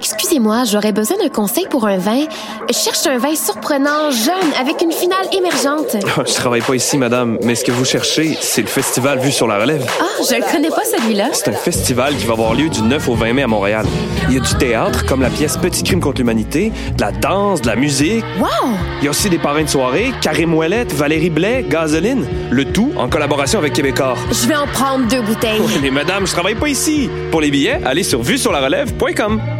Excusez-moi, j'aurais besoin d'un conseil pour un vin. Je cherche un vin surprenant, jeune, avec une finale émergente. Ah, je travaille pas ici, madame, mais ce que vous cherchez, c'est le festival Vue sur la Relève. Ah, je ne connais pas celui-là. C'est un festival qui va avoir lieu du 9 au 20 mai à Montréal. Il y a du théâtre, comme la pièce Petit crime contre l'humanité, de la danse, de la musique. Wow! Il y a aussi des parrains de soirée, Karim Ouellette, Valérie Blais, Gazeline. Le tout en collaboration avec Québécois. Je vais en prendre deux bouteilles. Mais madame, je travaille pas ici. Pour les billets, allez sur vuesurlarelève.com.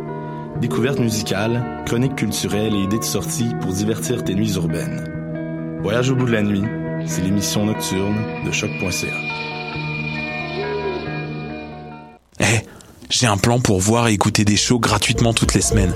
Découvertes musicales, chroniques culturelles et idées de sortie pour divertir tes nuits urbaines. Voyage au bout de la nuit, c'est l'émission nocturne de choc.ca. Eh, j'ai un plan pour voir et écouter des shows gratuitement toutes les semaines.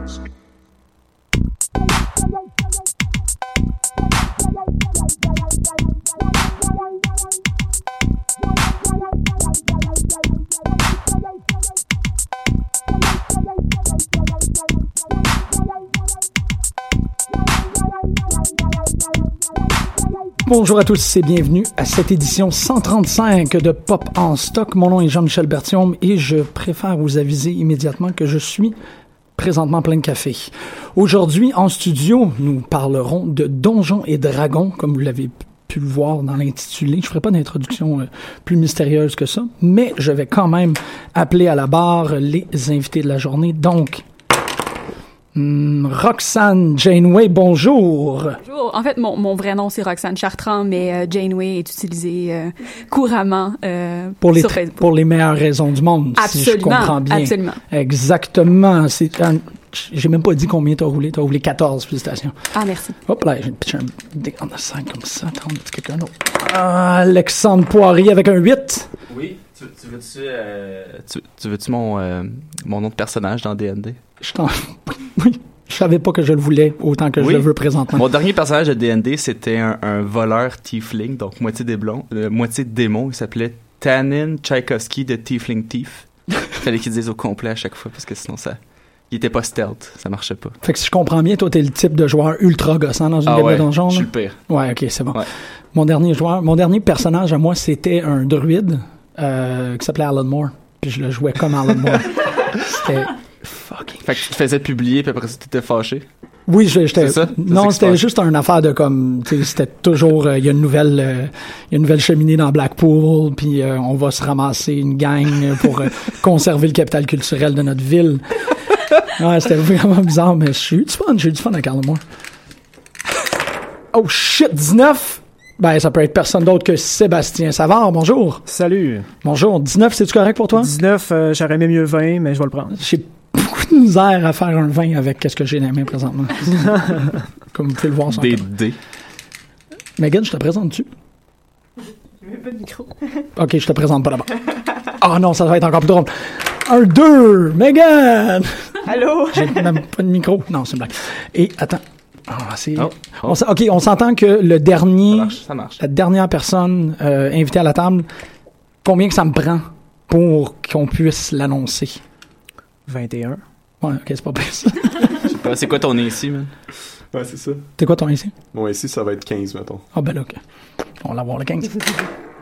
Bonjour à tous et bienvenue à cette édition 135 de Pop en stock. Mon nom est Jean-Michel Bertium et je préfère vous aviser immédiatement que je suis présentement plein de café. Aujourd'hui, en studio, nous parlerons de Donjons et Dragons, comme vous l'avez pu le voir dans l'intitulé. Je ferai pas d'introduction euh, plus mystérieuse que ça, mais je vais quand même appeler à la barre les invités de la journée. Donc, hmm, Roxane Janeway, bonjour. Bonjour. En fait, mon, mon vrai nom, c'est Roxane Chartrand, mais euh, Janeway est utilisé euh, couramment euh, Pour les, sur tr- Facebook. pour les meilleeurs raisons du monde, si je Absolument, comprends bien. absolument. Exactement. C'est un- J'ai même pas dit combien t'as roulé. T'as roulé 14, félicitations. Ah, merci. Hop là, j'ai pitché un dé en a 5 comme ça. Attends, quelqu'un d'autre. Ah, Alexandre Poirier avec un 8. Oui, tu, tu veux-tu euh, tu, mon, euh, mon nom de personnage dans D&D? Je t'en... Oui, je savais pas que je le voulais autant que je le veux présentement. Mon dernier personnage de D&D, c'était un, un voleur tiefling, donc moitié des blonds, euh, moitié de démon. Il s'appelait Tanin Tchaikovsky de Tiefling Thief. Fallait qu'il dise au complet à chaque fois, parce que sinon ça... Il était pas stealth, ça marchait pas. Fait que si je comprends bien, toi, t'es le type de joueur ultra gossant dans une Ah game ouais, de donjon. je suis là? le pire. Ouais, ok, c'est bon. Ouais. Mon dernier joueur, mon dernier personnage à moi, c'était un druide euh, qui s'appelait Alan Moore. Puis je le jouais comme Alan Moore. c'était fucking. Fait que tu te faisais publier, puis après ça, t'étais fâché. Oui, je- j'étais. Non, c'était juste une affaire de comme. C'était toujours. euh, Il y a une nouvelle. euh, Il y a une nouvelle cheminée dans Blackpool, puis euh, on va se ramasser une gang pour euh, conserver le capital culturel de notre ville. Ouais, c'était vraiment bizarre, mais j'ai eu du fun. J'ai eu du fun avec Alan Moore. Oh shit, 19! Ben, ça peut être personne d'autre que Sébastien Savard. Bonjour. Salut. Bonjour. 19, c'est-tu correct pour toi? 19, euh, j'aurais aimé mieux 20, mais je vais le prendre. J'ai beaucoup de misère à faire un 20 avec ce que j'ai dans les mains présentement. Comme vous pouvez le voir. sur Des dés. Megan, je te présente-tu? pas de micro. Ok, je te présente pas d'abord. Ah non, ça va être encore plus drôle. Un 2, Megan! Allô? J'ai même pas de micro. Non, c'est une blague. Et attends. Ah, c'est... Oh, oh. On s- ok, on s'entend que le dernier, Ça marche, ça marche. la dernière personne euh, invitée à la table, combien que ça me prend pour qu'on puisse l'annoncer? 21. Ouais, ok, c'est pas pire ça. Je sais pas, c'est quoi ton ici, man? Ouais, c'est ça. T'es quoi ton ici? Bon, ici, ça va être 15, mettons. Ah ben là, ok. On va l'avoir le 15.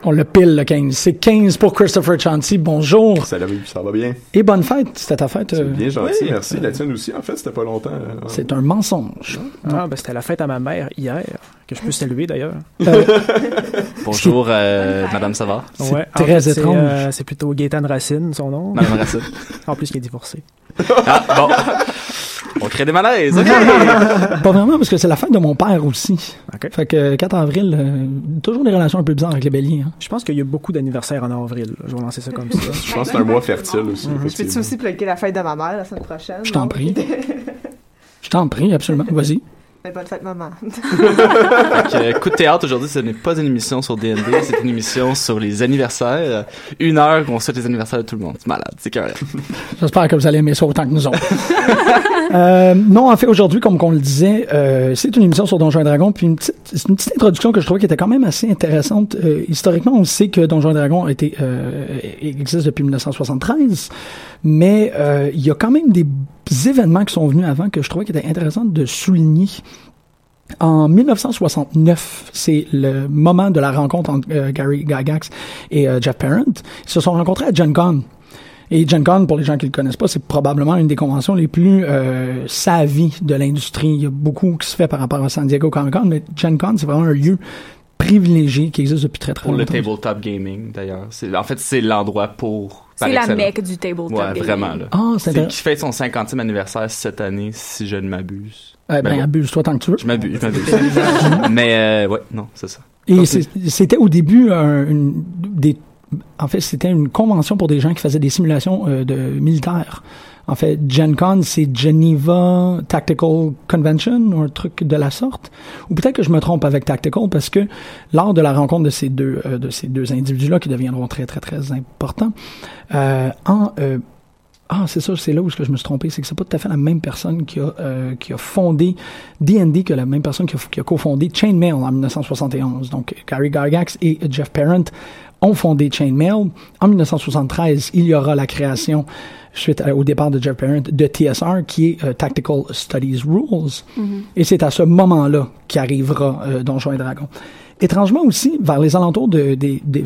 On le pile, le 15. C'est 15 pour Christopher Chauncey. Bonjour. Salut, ça va bien. Et bonne fête. C'était ta fête. euh, Bien gentil, Oui. merci. La tienne aussi, en fait, c'était pas longtemps. euh, C'est un mensonge. Ah, ben, c'était la fête à ma mère hier, que je peux saluer d'ailleurs. Euh, Bonjour, euh, Madame Savard. Ouais, en très fait, c'est, étrange. euh, c'est plutôt Gaétane Racine, son nom. Madame Racine. En plus, il est divorcé. Ah, bon. On crée des malaises, ok? Pas vraiment, parce que c'est la fête de mon père aussi. Fait que 4 avril, euh, toujours des relations un peu bizarres avec les béliers. Hein. Je pense qu'il y a beaucoup d'anniversaires en avril. Je vais lancer ça comme ça. Je pense que c'est un mois fertile aussi. Mhm. Je peux-tu aussi plugger la fête de ma mère la semaine prochaine? Je t'en prie. Je t'en prie, absolument. Vas-y. Mais bonne fête, maman. Euh, coup de théâtre aujourd'hui, ce n'est pas une émission sur D&D, c'est une émission sur les anniversaires. Une heure qu'on souhaite les anniversaires de tout le monde. C'est malade, c'est carré. J'espère que vous allez aimer ça autant que nous autres. Euh, non, en fait, aujourd'hui, comme on le disait, euh, c'est une émission sur Donjons et Dragons, puis une petite, c'est une petite introduction que je trouvais qui était quand même assez intéressante. Euh, historiquement, on sait que Donjons et Dragons a été, euh, existe depuis 1973, mais euh, il y a quand même des événements qui sont venus avant que je trouvais qui étaient intéressants de souligner. En 1969, c'est le moment de la rencontre entre euh, Gary Gygax et euh, Jeff Parent. Ils se sont rencontrés à Gen Con. Et Gen Con, pour les gens qui le connaissent pas, c'est probablement une des conventions les plus euh, savies de l'industrie. Il y a beaucoup qui se fait par rapport à San Diego Comic Con, mais Gen Con, c'est vraiment un lieu privilégié qui existe depuis très très Pour le longtemps. tabletop gaming, d'ailleurs. En fait, c'est l'endroit pour... C'est la mecque du tabletop Ouais, gaming. vraiment, là. Ah, c'est qui fête son 50e anniversaire cette année, si je ne m'abuse. Eh ben, bon. abuse-toi tant que tu veux. Je m'abuse, je m'abuse. Mais, euh, ouais, non, c'est ça. Et c'est- c'était au début un- une, des, en fait, c'était une convention pour des gens qui faisaient des simulations euh, de militaires. En fait, Gen Con, c'est Geneva Tactical Convention ou un truc de la sorte. Ou peut-être que je me trompe avec Tactical parce que lors de la rencontre de ces deux euh, de ces deux individus-là qui deviendront très très très importants, euh, en ah, c'est ça, c'est là où je me suis trompé, c'est que c'est pas tout à fait la même personne qui a, qui a fondé D&D que la même personne qui a, qui a cofondé Chainmail en 1971. Donc, Gary Gygax et Jeff Parent ont fondé Chainmail. En 1973, il y aura la création, suite au départ de Jeff Parent, de TSR, qui est euh, Tactical Studies Rules. Et c'est à ce moment-là qu'arrivera euh, Donjons et Dragons. Étrangement aussi, vers les alentours de,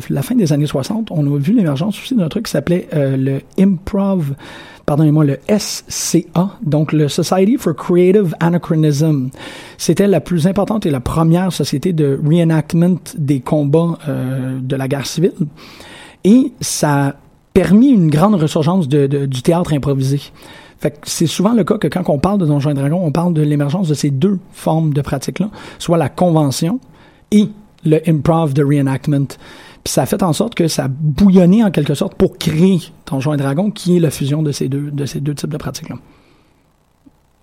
la fin des années 60, on a vu l'émergence aussi d'un truc qui s'appelait euh, le Improv, pardonnez-moi, le SCA, donc le Society for Creative Anachronism. C'était la plus importante et la première société de reenactment des combats euh, de la guerre civile. Et ça a permis une grande ressurgence de- de- du théâtre improvisé. Fait c'est souvent le cas que quand on parle de Donjons et Dragons, on parle de l'émergence de ces deux formes de pratique-là, soit la convention et le improv de reenactment. Puis ça a fait en sorte que ça a bouillonné en quelque sorte pour créer Donjons et Dragons, qui est la fusion de ces deux, de ces deux types de pratiques-là.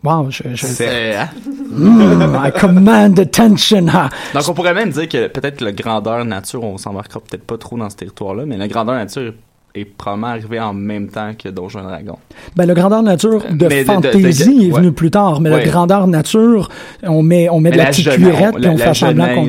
Wow, je, je... C'est- hein? Mm, I command attention. ha. Donc, on pourrait même dire que peut-être le grandeur nature, on s'embarquera peut-être pas trop dans ce territoire-là, mais la grandeur nature est probablement arrivée en même temps que Donjons et Dragons. Ben, le grandeur nature de Mais de- de- fantaisie de- est venu ouais. plus tard, mais Ouais. le grandeur nature, on met, on met de Mais la, petite on- puis on la, fait la semblant qu'on...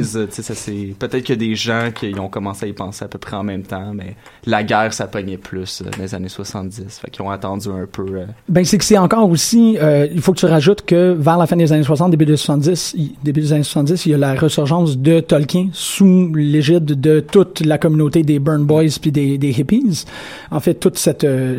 peut-être que des gens qui ont commencé à y penser à peu près en même temps, mais la guerre ça pognait plus euh, dans les années 70, fait qu'ils ont attendu un peu. euh, Ben, c'est que c'est encore aussi, euh, il faut que tu rajoutes que vers la fin des années 60, début des 70, il- début des années 70, il y a la ressurgence de Tolkien sous l'égide de toute la communauté des Burn Boys puis des, des hippies. En fait, toute cette, euh,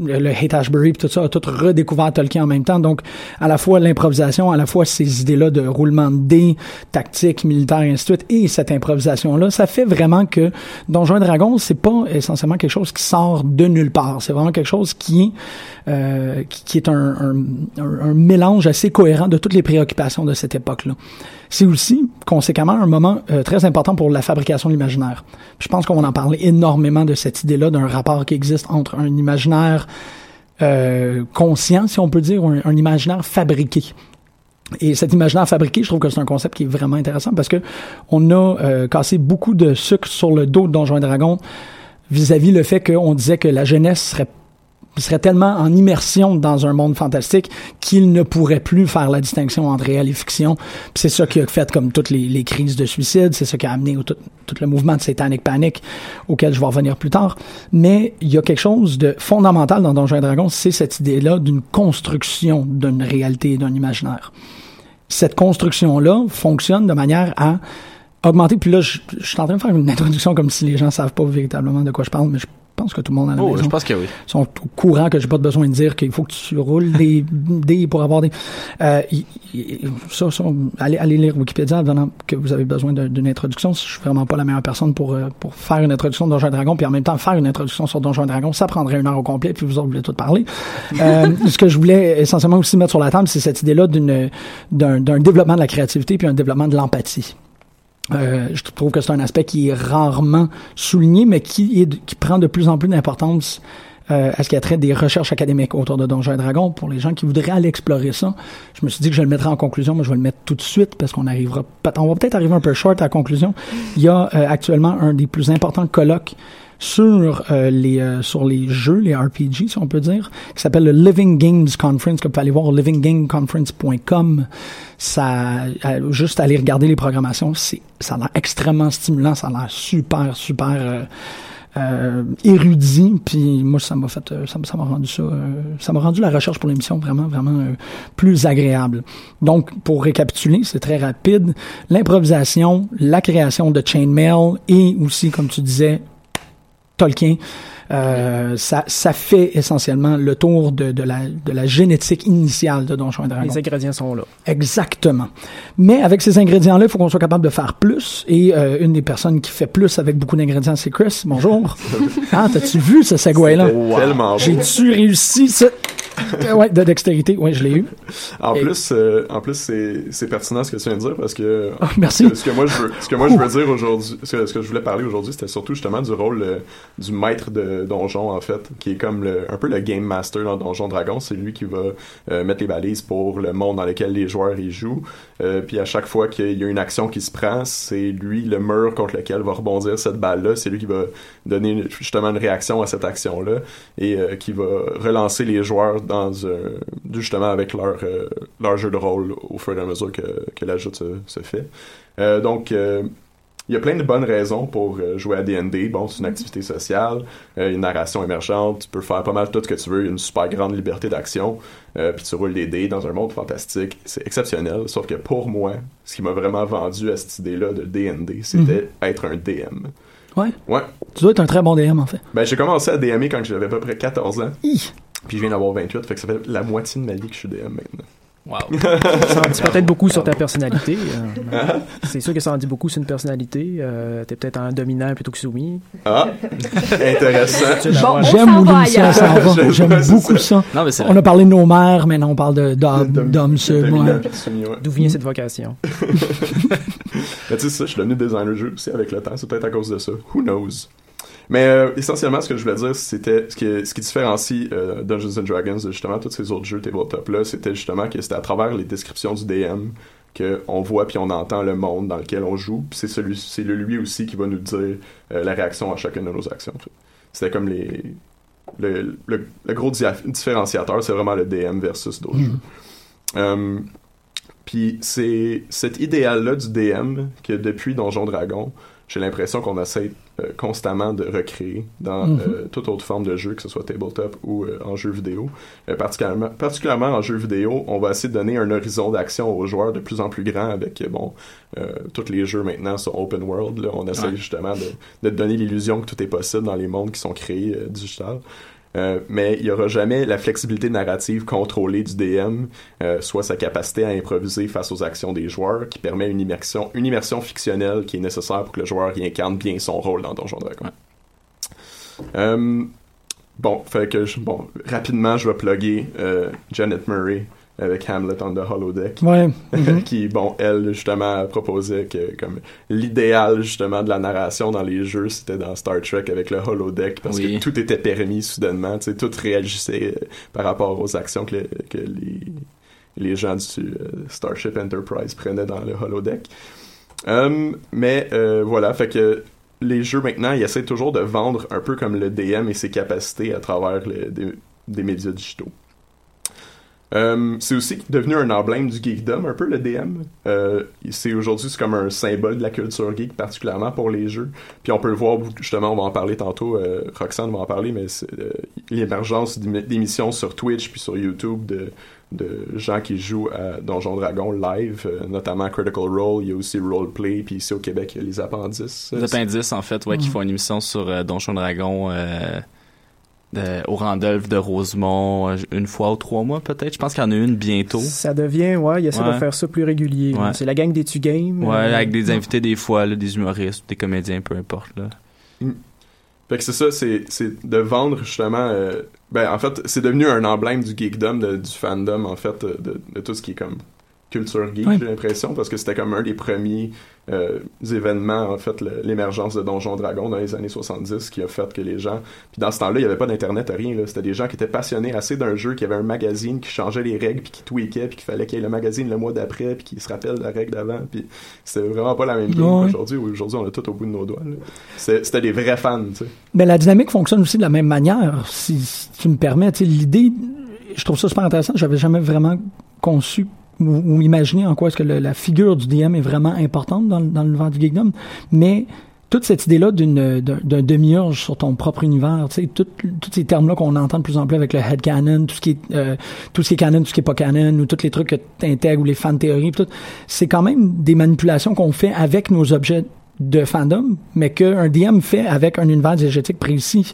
le Haight Ashbury puis tout ça a tout redécouvert Tolkien en même temps. Donc, à la fois l'improvisation, à la fois ces idées-là de roulement de dés, tactique, militaire, et ainsi de suite, et cette improvisation-là, ça fait vraiment que Donjons et Dragons, c'est pas essentiellement quelque chose qui sort de nulle part. C'est vraiment quelque chose qui est, euh, qui, est un, mélange assez cohérent de toutes les préoccupations de cette époque-là. C'est aussi, conséquemment, un moment euh, très important pour la fabrication de l'imaginaire. Je pense qu'on en parler énormément de cette idée-là, d'un rapport qui existe entre un imaginaire euh, conscient, si on peut dire, ou un, imaginaire fabriqué. Et cet imaginaire fabriqué, je trouve que c'est un concept qui est vraiment intéressant parce que on a euh, cassé beaucoup de sucre sur le dos de Donjons et Dragons vis-à-vis le fait qu'on disait que la jeunesse serait serait tellement en immersion dans un monde fantastique qu'il ne pourrait plus faire la distinction entre réel et fiction. C'est ça qui a fait comme toutes les, crises de suicide, c'est ça qui a amené tout, le mouvement de Satanic Panic auquel je vais revenir plus tard. Mais il y a quelque chose de fondamental dans Donjons et Dragons, c'est cette idée-là d'une construction d'une réalité et d'un imaginaire. Cette construction-là fonctionne de manière à augmenté. Puis là, je, je suis en train de faire une introduction comme si les gens savent pas véritablement de quoi je parle, mais je pense que tout le monde à la Oh, je pense que oui. sont au courant que j'ai pas besoin de dire qu'il faut que tu roules des dés pour avoir des. Euh, y- y- ça, ça, allez, allez lire Wikipédia avant que vous avez besoin de- d'une introduction. Je suis vraiment pas la meilleure personne pour euh, pour faire une introduction de Donjons et Dragons, puis en même temps faire une introduction sur Donjons et Dragons, ça prendrait une heure au complet, puis vous autres voulez tout parler. Euh, ce que je voulais essentiellement aussi mettre sur la table, c'est cette idée-là d'une d'un d'un développement de la créativité puis un développement de l'empathie. Euh, je trouve que c'est un aspect qui est rarement souligné, mais qui, est, qui prend de plus en plus d'importance euh, à ce qui a trait des recherches académiques autour de Donjons et Dragons. Pour les gens qui voudraient aller explorer ça, je me suis dit que je le mettrais en conclusion, mais je vais le mettre tout de suite parce qu'on arrivera, on va peut-être arriver un peu short à la conclusion. Il y a euh, actuellement un des plus importants colloques sur euh, les euh, sur les jeux, les RPG, si on peut dire, qui s'appelle le Living Games Conference, que vous pouvez aller voir livinggameconference.com. Ça, euh, juste aller regarder les programmations, c'est ça a l'air extrêmement stimulant, ça a l'air super super euh, euh, érudit, puis moi ça m'a fait, ça, m'a- rendu ça, ça m'a rendu la recherche pour l'émission vraiment vraiment plus agréable. Donc pour récapituler, c'est très rapide, l'improvisation, la création de chainmail et aussi comme tu disais Tolkien. Euh, ça, ça fait essentiellement le tour de, de, la, de la génétique initiale de Donjons et Dragons. Les ingrédients sont là. Exactement. Mais avec ces ingrédients-là, il faut qu'on soit capable de faire plus. Et euh, une des personnes qui fait plus avec beaucoup d'ingrédients, c'est Chris. Bonjour. ah, t'as-tu vu ce segway-là? Tellement beau. J'ai-tu réussi ce... Euh, ouais, de dextérité. Oui, je l'ai eu. En Et- plus, euh, en plus, c'est, c'est pertinent ce que tu viens de dire parce que Ah, merci. Ce que, ce que moi je veux, ce que moi je veux dire aujourd'hui, ce que, ce que je voulais parler aujourd'hui, c'était surtout justement du rôle euh, du maître de donjon en fait, qui est comme le, un peu le game master dans Donjon Dragon. C'est lui qui va euh, mettre les balises pour le monde dans lequel les joueurs y jouent. Euh, puis à chaque fois qu'il y a une action qui se prend, c'est lui le mur contre lequel va rebondir cette balle-là. C'est lui qui va donner justement une réaction à cette action-là et euh, qui va relancer les joueurs dans euh, justement avec leur euh, leur jeu de rôle au fur et à mesure que, que l'ajout se, se fait. Euh, donc il y a plein de bonnes raisons pour jouer à D&D. Bon, c'est une activité sociale, une narration émergente, tu peux faire pas mal tout ce que tu veux, une super grande liberté d'action, euh, puis tu roules des dés dans un monde fantastique. C'est exceptionnel, sauf que pour moi, ce qui m'a vraiment vendu à cette idée-là de D&D, c'était être un DM. Ouais. Ouais. Tu dois être un très bon DM, en fait. Ben, j'ai commencé à DMer quand j'avais à peu près 14 ans. Hi. Puis je viens d'avoir 28, fait que ça fait la moitié de ma vie que je suis DM maintenant. Wow. Ça en dit peut-être beaucoup sur ta personnalité. euh, c'est sûr que ça en dit beaucoup sur une personnalité. Euh, T'es peut-être un dominant plutôt que soumis. Ah, intéressant. Bon, J'aime où l'émission s'en va. J'aime beaucoup ça. ça. Non, mais c'est On a parlé de nos mères, mais non, on parle de- d'hommes, d'hommes seuls. D'où vient cette vocation? Mais tu sais, ça, je suis devenu designer de jeu aussi avec le temps. C'est peut-être à cause de ça. Who knows? Mais euh, essentiellement, ce que je voulais dire, c'était ce qui, ce qui différencie euh, Dungeons and Dragons de justement tous ces autres jeux tabletop-là, c'était justement que c'était à travers les descriptions du DM qu'on voit puis on entend le monde dans lequel on joue. Puis c'est celui, c'est lui aussi qui va nous dire euh, la réaction à chacune de nos actions. en fait. C'était comme les le, le, le gros différenciateur, c'est vraiment le DM versus d'autres jeux. Euh, puis c'est cet idéal-là du DM que depuis Donjon Dragon, j'ai l'impression qu'on essaie euh, constamment de recréer dans Mhm. euh, toute autre forme de jeu, que ce soit tabletop ou euh, en jeu vidéo. Euh, particulièrement, particulièrement en jeu vidéo, on va essayer de donner un horizon d'action aux joueurs de plus en plus grand avec, bon, euh, tous les jeux maintenant sont open world. là. on essaie Ouais. justement de, donner l'illusion que tout est possible dans les mondes qui sont créés digital. Euh, mais il n'y aura jamais la flexibilité narrative contrôlée du DM, euh, soit sa capacité à improviser face aux actions des joueurs, qui permet une immersion, une immersion fictionnelle qui est nécessaire pour que le joueur y incarne bien son rôle dans Donjon Dragon. Euh, bon, fait que je- bon, rapidement, je vais plugger Janet Murray avec Hamlet on the Holodeck. Ouais. Mhm. qui, bon, elle, justement, proposait que, comme, l'idéal, justement, de la narration dans les jeux, c'était dans Star Trek avec le holodeck, parce Oui. que tout était permis soudainement, tu sais, tout réagissait euh, par rapport aux actions que, le- que les, les gens du euh, Starship Enterprise prenaient dans le holodeck. Euh, mais euh, voilà, fait que les jeux maintenant, ils essaient toujours de vendre un peu comme le DM et ses capacités à travers le- des, des médias digitaux. Euh, c'est aussi devenu un emblème du geekdom, un peu le DM. Euh, c'est aujourd'hui c'est comme un symbole de la culture geek, particulièrement pour les jeux. Puis on peut le voir justement, on va en parler tantôt. Euh, Roxane va en parler, mais euh, l'émergence d'ém- d'émissions sur Twitch puis sur YouTube de de gens qui jouent à Donjon Dragon live, euh, notamment Critical Role. Il y a aussi Roleplay, puis ici au Québec il y a les appendices. Les appendices, en fait, ouais, qui Mhm. font une émission sur euh, Donjon Dragon euh, au Randolph de Rosemont euh, une fois ou trois mois, peut-être. Je pense qu'il y en a une bientôt. Ça devient, ouais, il essaie Ouais. de faire ça plus régulier. Ouais. C'est la gang des Tu Games. Ouais, euh, avec des ouais. invités des fois, là, des humoristes, des comédiens, peu importe. Là. Fait que c'est ça, c'est, c'est de vendre justement. euh, ben, en fait, c'est devenu un emblème du geekdom, de- du fandom, en fait, de, de tout ce qui est comme culture geek, j'ai l'impression, parce que c'était comme un des premiers euh, événements, en fait, l'émergence de Donjon Dragon dans les années 70 qui a fait que les gens. Puis dans ce temps-là, il n'y avait pas d'internet, rien. C'était des gens qui étaient passionnés assez d'un jeu, qui avait un magazine qui changeait les règles, puis qui tweakait, puis qu'il fallait qu'il y ait le magazine le mois d'après, puis qui se rappelle la règle d'avant. Puis c'était vraiment pas la même game Ouais. qu'aujourd'hui. où Aujourd'hui, on a tout au bout de nos doigts. C'était des vrais fans, tu sais. Mais la dynamique fonctionne aussi de la même manière. Si, si tu me permets, l'idée, je trouve ça super intéressant. J'avais jamais vraiment conçu ou, ou imaginé en quoi est-ce que la figure du DM est vraiment importante dans, le- dans l'univers du geekdom. Mais toute cette idée-là d'une, d'un, demi-urge sur ton propre univers, tu sais, tous ces termes-là qu'on entend de plus en plus avec le headcanon, tout ce qui est, euh, tout ce qui est canon, tout ce qui est pas canon, ou tous les trucs que tu intègres, ou les fan théories, tout, c'est quand même des manipulations qu'on fait avec nos objets de fandom, mais qu'un DM fait avec un univers diégétique précis.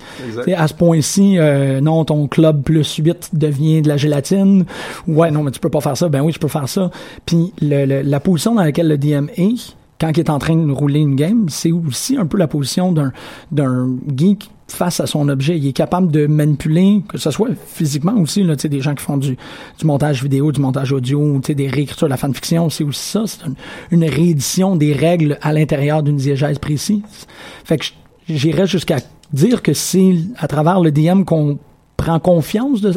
À ce point-ci, euh, non, ton club plus 8 devient de la gélatine. Ouais, non, mais tu peux pas faire ça. Ben oui, je peux faire ça. Puis le- le- la position dans laquelle le DM est, quand il est en train de rouler une game, c'est aussi un peu la position d'un d'un geek face à son objet. Il est capable de manipuler, que ce soit physiquement aussi, là, des gens qui font du, du montage vidéo, du montage audio, des réécritures de la fanfiction, c'est aussi ça. C'est une, réédition des règles à l'intérieur d'une diégèse précise. Fait que j'irais jusqu'à dire que c'est à travers le DM qu'on prend confiance de,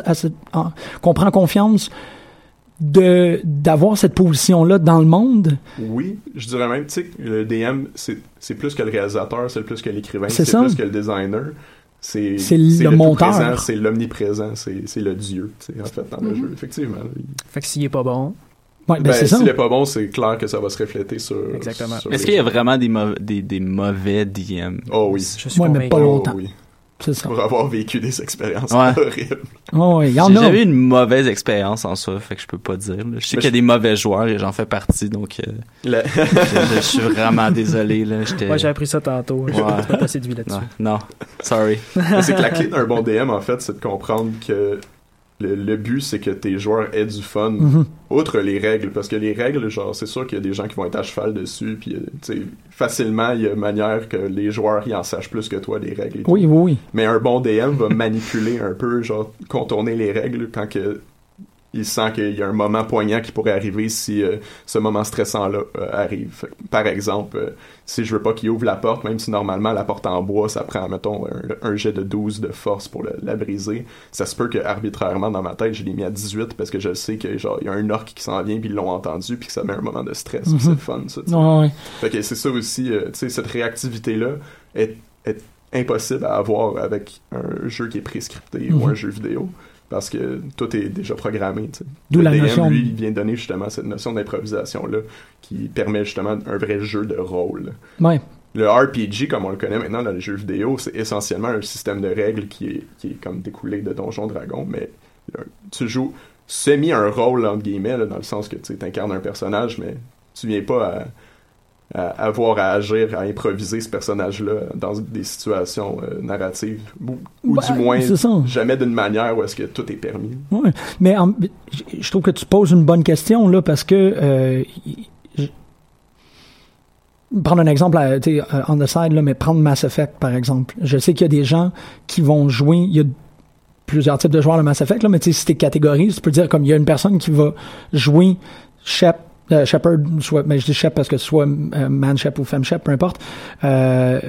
qu'on prend confiance de d'avoir cette position là dans le monde? Oui, je dirais même, tu sais, que le DM, c'est c'est plus que le réalisateur, c'est plus que l'écrivain, C'est plus que le designer. C'est C'est le tout monteur. présent, C'est l'omniprésent, c'est c'est le dieu, en fait, dans le Mhm. jeu, effectivement. Fait que s'il est pas bon. Ouais, ben, s'il est pas bon, c'est clair que ça va se refléter sur. Exactement. Est-ce qu'il y a vraiment des, des, des mauvais DM? Oh oui. Je suis Ouais, mais pas longtemps. Oh oui. C'est ça. Pour avoir vécu des expériences Ouais. horribles. Oh, ouais, J'ai a. jamais eu une mauvaise expérience en ça, fait que je peux pas dire. là. Je sais qu'il y a des mauvais joueurs et j'en fais partie, donc euh, je, je suis vraiment désolé. Là. Ouais, j'ai appris ça tantôt. Ouais. Je peux pas séduit là-dessus. Ouais, non, sorry. C'est que la clé d'un bon DM, en fait, c'est de comprendre que le, le but, c'est que tes joueurs aient du fun, Mhm. outre les règles. Parce que les règles, genre, c'est sûr qu'il y a des gens qui vont être à cheval dessus, puis, euh, facilement, il y a manière que les joueurs, ils en sachent plus que toi des règles et tout. Oui, oui, oui. Mais un bon DM va manipuler un peu, genre, contourner les règles quand que il sent qu'il y a un moment poignant qui pourrait arriver si euh, ce moment stressant-là euh, arrive. Par exemple, euh, si je veux pas qu'il ouvre la porte, même si normalement la porte en bois, ça prend, mettons, un, un jet de 12 de force pour le- la briser, ça se peut que arbitrairement dans ma tête, je l'ai mis à 18 parce que je sais que genre il y a un orc qui s'en vient puis ils l'ont entendu puis que ça met un moment de stress. Mhm. C'est le fun, ça. Ouais. Fait que c'est ça aussi, tu sais, cette réactivité-là est, est impossible à avoir avec un jeu qui est prescripté ou Mhm. un jeu vidéo. Parce que tout est déjà programmé. D'où la DM, notion lui, il vient donner justement cette notion d'improvisation-là qui permet justement un vrai jeu de rôle. Ouais. Le RPG, comme on le connaît maintenant dans les jeux vidéo, c'est essentiellement un système de règles qui est, qui est comme découlé de Donjon Dragon, mais tu joues semi un rôle, entre guillemets, là, dans le sens que tu incarnes un personnage, mais tu viens pas à avoir à agir, à improviser ce personnage-là dans des situations euh, narratives, ou, ou Bah, du moins jamais d'une manière où est-ce que tout est permis. Ouais. Mais en- je- trouve que tu poses une bonne question là parce que euh, je- prendre un exemple sais, euh, on the side là, mais prendre Mass Effect par exemple. Je sais qu'il y a des gens qui vont jouer. Il y a plusieurs types de joueurs de Mass Effect là, mais tu sais si t'es catégorises, tu peux dire comme il y a une personne qui va jouer Shep euh, Shepard, soit, mais je dis Shep parce que soit euh, man Shep ou femme Shep, peu importe, euh,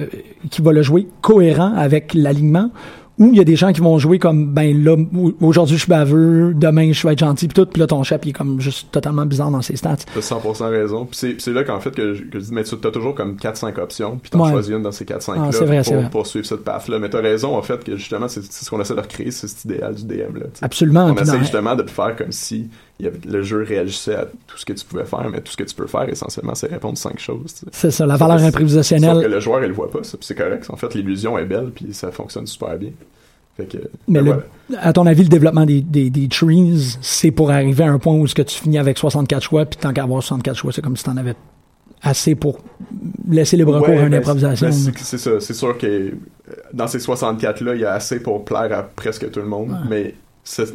qui va le jouer cohérent avec l'alignement, Ou il y a des gens qui vont jouer comme ben là au- aujourd'hui je suis baveux, demain je vais être gentil puis tout, puis là ton chef il est comme juste totalement bizarre dans ses stats. T'as 100% raison. Puis c'est, là qu'en fait que je, que je dis, mais tu as toujours comme 4-5 options, puis t'en Ouais. choisis une dans ces 4-5 Ah, là c'est vrai, pour, vrai. pour suivre cette path-là. Mais t'as raison en fait que justement c'est, ce qu'on essaie de recréer, c'est cet idéal du DM là. Absolument, On essaie justement de faire comme si il y avait- le jeu réagissait à tout ce que tu pouvais faire, mais tout ce que tu peux faire essentiellement c'est répondre 5 choses. tu sais. C'est ça, la valeur improvisationnelle. Sauf que le joueur il le voit pas, ça, c'est correct. En fait l'illusion est belle puis ça fonctionne super bien. Fait que, Mais ben le- voilà. à ton avis, le développement des, des, des trees, c'est pour arriver à un point où ce que tu finis avec 64 choix, puis tant qu'à avoir 64 choix, c'est comme si t'en avais assez pour laisser cours Ouais, à une ben, improvisation. c'est- ben, c'est ça. C'est sûr que euh, dans ces 64-là, il y a assez pour plaire à presque tout le monde, Ouais. mais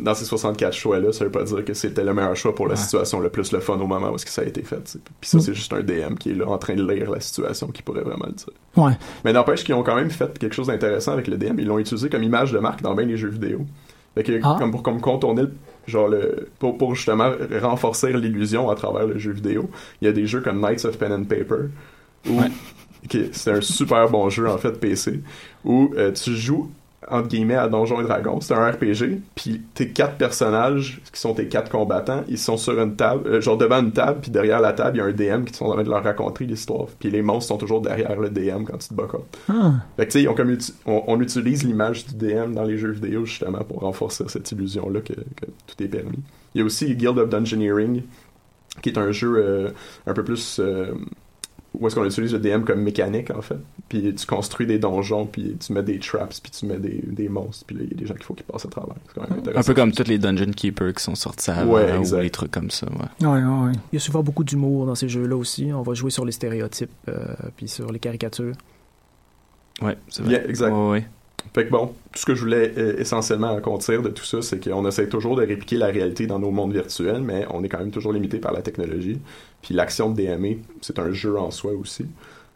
dans ces 64 choix-là, ça veut pas dire que c'était le meilleur choix pour la situation le plus le fun au moment où est-ce que ça a été fait. Puis ça, c'est juste un DM qui est là en train de lire la situation qui pourrait vraiment le dire. Ouais. Mais n'empêche qu'ils ont quand même fait quelque chose d'intéressant avec le DM. Ils l'ont utilisé comme image de marque dans bien les jeux vidéo. Fait que, Ah. comme pour comme contourner le- genre le pour, pour justement renforcer l'illusion à travers le jeu vidéo, il y a des jeux comme Knights of Pen and Paper où ok, c'est un super bon jeu en fait PC où euh, tu joues entre guillemets à Donjons et Dragons, c'est un RPG, puis tes quatre personnages qui sont tes quatre combattants, ils sont sur une table, euh, genre devant une table, puis derrière la table, il y a un DM qui sont en train de leur raconter l'histoire, puis les monstres sont toujours derrière le DM quand tu te bats contre. Ah. Fait que tu sais, ils ont comme uti- on, on utilise l'image du DM dans les jeux vidéo justement pour renforcer cette illusion-là que, que tout est permis. Il y a aussi Guild of Dungeoneering, qui est un jeu euh, un peu plus euh, où est-ce qu'on utilise le DM comme mécanique en fait. Puis tu construis des donjons, puis tu mets des traps, puis tu mets des, des monstres, puis là il y a des gens qu'il faut qu'ils passent à travers. C'est quand même intéressant. Un peu comme tous les Dungeon Keepers qui sont sortis avant Ouais, ou les trucs comme ça. Ouais. Ouais, ouais, ouais. Il y a souvent beaucoup d'humour dans ces jeux-là aussi. On va jouer sur les stéréotypes euh, puis sur les caricatures. Ouais, c'est vrai. Bien, exact. Ouais, ouais. Fait que bon, tout ce que je voulais euh, essentiellement en contenir de tout ça, c'est qu'on essaie toujours de répliquer la réalité dans nos mondes virtuels, mais on est quand même toujours limité par la technologie. Puis l'action de DME, c'est un jeu en soi aussi.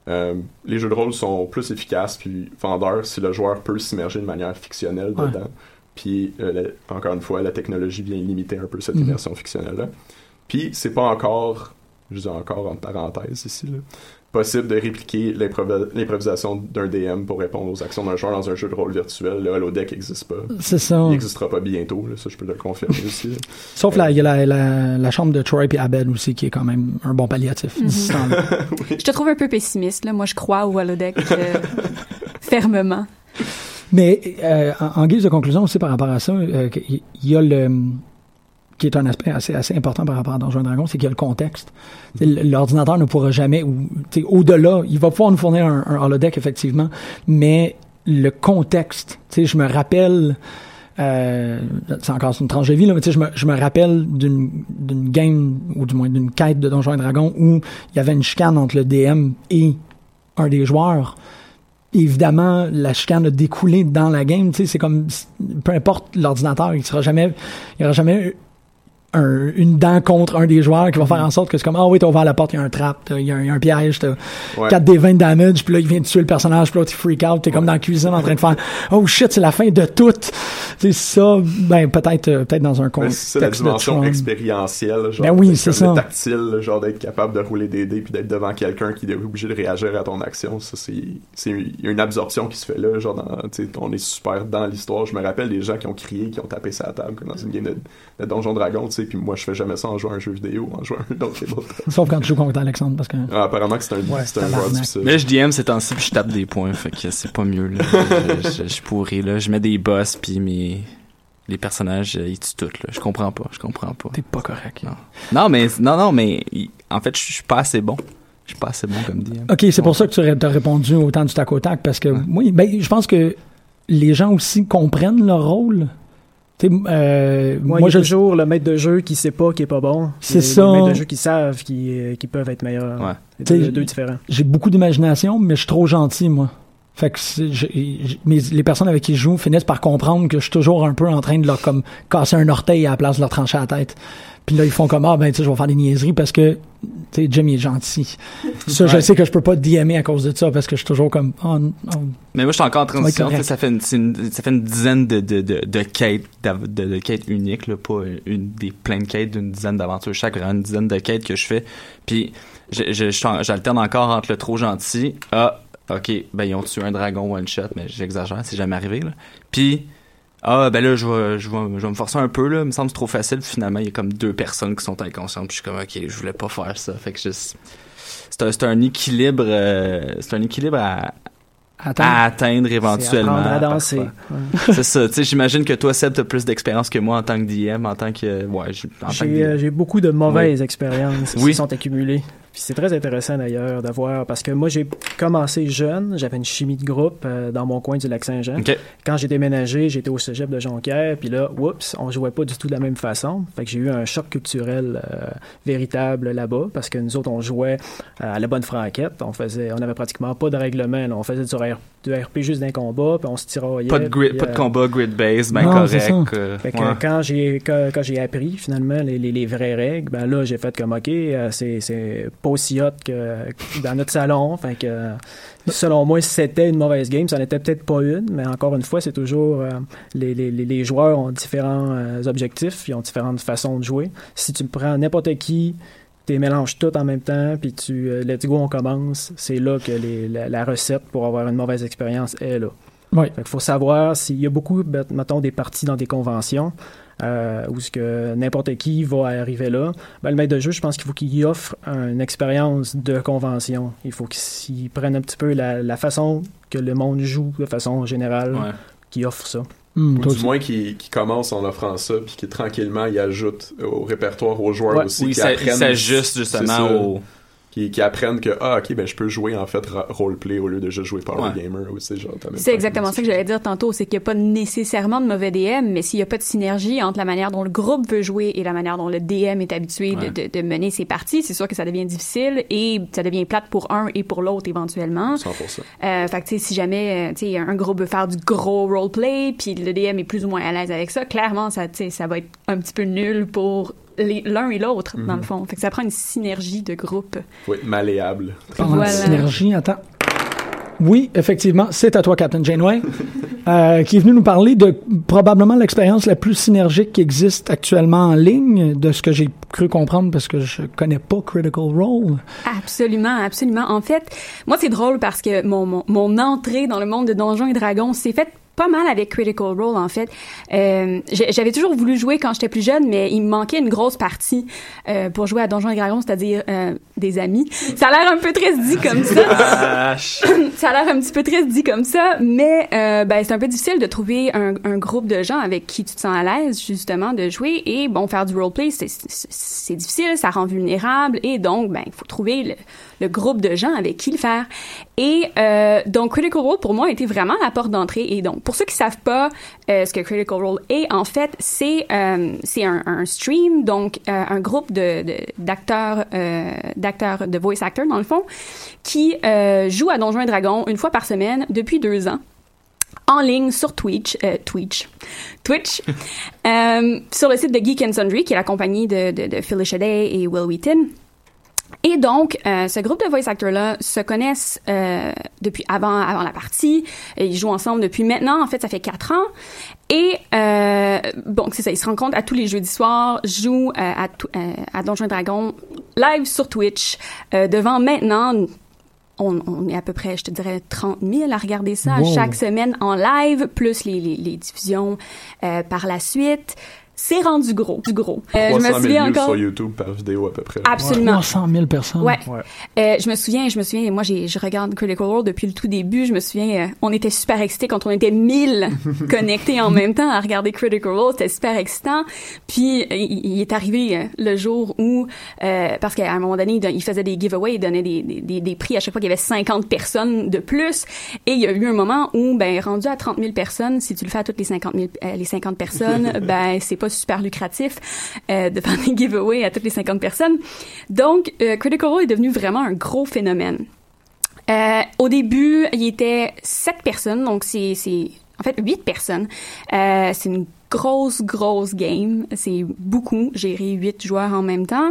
Euh, les jeux de rôle sont plus efficaces puis vendeurs si le joueur peut s'immerger de manière fictionnelle Ouais. dedans. Puis euh, la- encore une fois, la technologie vient limiter un peu cette Mhm. immersion fictionnelle-là. Puis c'est pas encore, je dis encore entre parenthèses ici, là, possible de répliquer l'improvisation d'un DM pour répondre aux actions d'un joueur dans un jeu de rôle virtuel. Le holodeck n'existe pas. C'est ça. Il n'existera pas bientôt, là, ça je peux le confirmer aussi. là. Sauf là, il y a la, la, la chambre de Troy et Abed aussi, qui est quand même un bon palliatif. Mhm. temps-là. Je te trouve un peu pessimiste, là. Moi, je crois au holodeck euh, fermement. Mais euh, en, en guise de conclusion aussi par rapport à ça, euh, il il y a le qui est un aspect assez, assez important par rapport à Donjons et Dragons, c'est qu'il y a le contexte. L'ordinateur ne pourra jamais, ou au-delà, il va pouvoir nous fournir un, un holodeck effectivement, mais le contexte, je me rappelle, euh, c'est encore une tranche de vie, là, mais je me, je me rappelle d'une game, ou du moins d'une quête de Donjons et Dragons où il y avait une chicane entre le DM et un des joueurs évidemment, la chicane a découlé dans la game. C'est comme, peu importe l'ordinateur, il sera jamais, il aura jamais un- une dent contre un des joueurs qui va faire en sorte que c'est comme, ah oui, t'as ouvert la porte, il y a un trap, il y, a un- il y a un piège, t'as Ouais. 4 des 20 de damage, puis là, il vient de tuer le personnage, puis là, tu freak out, t'es comme dans la cuisine en train de faire, oh shit, c'est la fin de tout. Sais, ça, ben, peut-être, euh, peut-être dans un contexte c'est la dimension expérientielle, genre Ben oui, c'est ça. tactile, genre d'être capable de rouler des dés puis d'être devant quelqu'un qui est obligé de réagir à ton action. Ça, c'est, c'est une absorption qui se fait là, genre dans, on est super dans l'histoire. Je me rappelle des gens qui ont crié, qui ont tapé sa table comme dans une game de, de Donjon Dragon, sais, puis moi je fais jamais ça en jouant à un jeu vidéo, en jouant à un autre tabletop. Sauf quand tu joues contre Alexandre, parce que. Ah, apparemment que c'est un, Ouais, c'est un joueur difficile. Mais je DM ces temps-ci puis je tape des points, fait que c'est pas mieux là. je, je, je suis pourri là, je mets des boss puis mes les personnages euh, ils tuent tout là. Je comprends pas, je comprends pas. T'es pas correct. Non. Non mais non non mais en fait je suis pas assez bon. Je suis pas assez bon comme DM. OK, c'est pour ça que tu as répondu autant du tac au tac, parce que, oui, ben, je pense que les gens aussi comprennent leur rôle. Euh, Ouais, moi, il y a je toujours le maître de jeu qui sait pas qui est pas bon. C'est ça. Les maîtres de jeu qui savent qui, euh, qui peuvent être meilleurs. Ouais. C'est deux, deux différents. j'ai beaucoup d'imagination, mais je suis trop gentil, moi. Fait que j'ai- mais les personnes avec qui je joue finissent par comprendre que je suis toujours un peu en train de leur comme casser un orteil à la place de leur trancher la tête. Puis là, ils font comme ah ben tu sais, je vais faire des niaiseries parce que tu sais Jim il est gentil. Ça, je sais que je peux pas DMer à cause de ça parce que je suis toujours comme oh. Mais moi, je suis encore en transition. Sais, ça, fait une, ça fait une dizaine de, de, de, de quêtes, de, de quêtes uniques, là, pas une, des plein de quêtes d'une dizaine d'aventures chaque, vraiment une dizaine de quêtes que je fais. Puis, j'alterne encore entre le trop gentil à OK, ben ils ont tué un dragon one shot, mais j'exagère, c'est jamais arrivé là. Puis ah ben là je vais je vais je vais me forcer un peu là, il me semble que c'est trop facile, puis finalement il y a comme deux personnes qui sont inconscientes, puis je suis comme OK, je voulais pas faire ça. Fait que je c'est un, c'est un équilibre euh, c'est un équilibre à Atteindre. à atteindre éventuellement. apprendre à danser. c'est ça. Tu sais, j'imagine que toi, Seb, t'as plus d'expérience que moi en tant que DM, en tant que, ouais, J'ai euh, j'ai beaucoup de mauvaises Oui. expériences Oui. qui sont accumulées. Puis c'est très intéressant d'ailleurs de voir parce que moi j'ai commencé jeune, j'avais une chimie de groupe euh, dans mon coin du lac Saint-Jean. Quand j'ai déménagé, j'étais au cégep de Jonquière, puis là, oups, on jouait pas du tout de la même façon. Fait que j'ai eu un choc culturel euh, véritable là-bas parce que nous autres on jouait euh, à la bonne franquette, on faisait on avait pratiquement pas de règlement, là. on faisait du, R- du RP juste d'un combat, puis on se tiraillait. Pas de grid, puis, pas de combat grid base, ben non, c'est correct. ça. Fait que ouais. quand j'ai quand, quand j'ai appris finalement les, les, les vraies règles, ben là j'ai fait comme ok, euh, c'est c'est pas aussi hot que que dans notre salon. Fait que selon moi c'était une mauvaise game, ça n'était peut-être pas une, mais encore une fois c'est toujours euh, les, les, joueurs ont différents euh, objectifs, ils ont différentes façons de jouer. Si tu prends n'importe qui tu les mélanges tout en même temps, puis tu euh, let's go, on commence. C'est là que les, la, la recette pour avoir une mauvaise expérience est là. Oui. Fait qu'il faut savoir s'il y a beaucoup, ben, mettons, des parties dans des conventions euh, où ce que n'importe qui va arriver là. Ben, le maître de jeu, je pense qu'il faut qu'il offre une expérience de convention. Il faut qu'il prenne un petit peu la, la façon que le monde joue de façon générale, Ouais. qu'il offre ça. Hmm, Ou du moins qui, qui commence en offrant ça, puis qui tranquillement y ajoute au répertoire aux joueurs Ouais, aussi. oui, qui ça- s'ajuste justement au- Qui, qui apprennent que, ah, ok, ben je peux jouer en fait roleplay au lieu de juste jouer Power Ouais. Gamer aussi. Genre, t'as même C'est pas- exactement ça que j'allais dire tantôt, c'est qu'il n'y a pas nécessairement de mauvais DM, mais s'il n'y a pas de synergie entre la manière dont le groupe veut jouer et la manière dont le DM est habitué de- Ouais. de, de mener ses parties, c'est sûr que ça devient difficile et ça devient plate pour un et pour l'autre éventuellement. 100%. Euh, fait que, tu sais, si jamais, euh, tu sais, un groupe veut faire du gros roleplay, puis le DM est plus ou moins à l'aise avec ça, clairement, ça, tu sais, ça va être un petit peu nul pour l'un et l'autre, dans Mhm. le fond. Fait que ça prend une synergie de groupe. Être malléable. Parlant Voilà. synergie, attends. Oui, effectivement, c'est à toi, Captain Janeway, euh, qui est venu nous parler de probablement l'expérience la plus synergique qui existe actuellement en ligne, de ce que j'ai cru comprendre parce que je connais pas Critical Role. Absolument, absolument. En fait, moi, c'est drôle parce que mon, mon, mon entrée dans le monde de Donjons et Dragons s'est faite pas mal avec Critical Role, en fait. Euh, J'avais toujours voulu jouer quand j'étais plus jeune, mais il me manquait une grosse partie euh, pour jouer à Donjons et Dragons, c'est-à-dire euh, des amis. Ça a l'air un peu triste dit comme ça. ça a l'air un petit peu triste dit comme ça, mais euh, ben, c'est un peu difficile de trouver un, un groupe de gens avec qui tu te sens à l'aise, justement, de jouer. Et bon, faire du roleplay, c'est difficile, ça rend vulnérable. Et donc, ben, il faut trouver le, le groupe de gens avec qui le faire. Et euh, donc, Critical Role, pour moi, a été vraiment la porte d'entrée. Et donc, pour ceux qui savent pas euh, ce que Critical Role est, en fait, c'est euh, c'est un, un stream, donc euh, un groupe de de- d'acteurs, euh, d'acteurs, de voice actors, dans le fond, qui euh, jouent à Donjons et Dragons une fois par semaine depuis deux ans en ligne sur Twitch, euh, Twitch, Twitch, euh, sur le site de Geek and Sundry, qui est la compagnie de, de, de Day et Will Wheaton. Et donc, euh, ce groupe de voice actors-là se connaissent euh, depuis avant, avant la partie. Et ils jouent ensemble depuis maintenant. En fait, ça fait quatre ans. Et euh, bon, c'est ça. Ils se rencontrent à tous les jeudis soirs, jouent euh, à, euh, à Donjons et Dragons live sur Twitch euh, devant maintenant. On, on est à peu près, je te dirais, 30 000 à regarder ça Wow. chaque semaine en live, plus les, les, les diffusions euh, par la suite. C'est rendu gros, du gros. Euh, je 300 me 000 souviens views encore. sur YouTube par vidéo à peu près. Absolument. 300 000 personnes. Ouais. Euh, je me souviens, je me souviens, moi, j'ai, je regarde Critical Role depuis le tout début. Je me souviens, euh, on était super excités quand on était 1000 connectés en même temps à regarder Critical Role. C'était super excitant. Puis, euh, il, il est arrivé euh, le jour où, euh, parce qu'à un moment donné, il, faisait des giveaways, il donnait des, des, des, des prix à chaque fois qu'il y avait 50 personnes de plus. Et il y a eu un moment où, ben, rendu à 30 000 personnes, si tu le fais à toutes les 50 000, euh, les 50 personnes, ben, c'est pas super lucratif euh, de faire des giveaways à toutes les 50 personnes. Donc, euh, Critical Role est devenu vraiment un gros phénomène. Euh, au début, il était sept personnes, donc c'est, c'est en fait huit personnes. Euh, c'est une grosse, grosse game. C'est beaucoup. Gérer huit joueurs en même temps.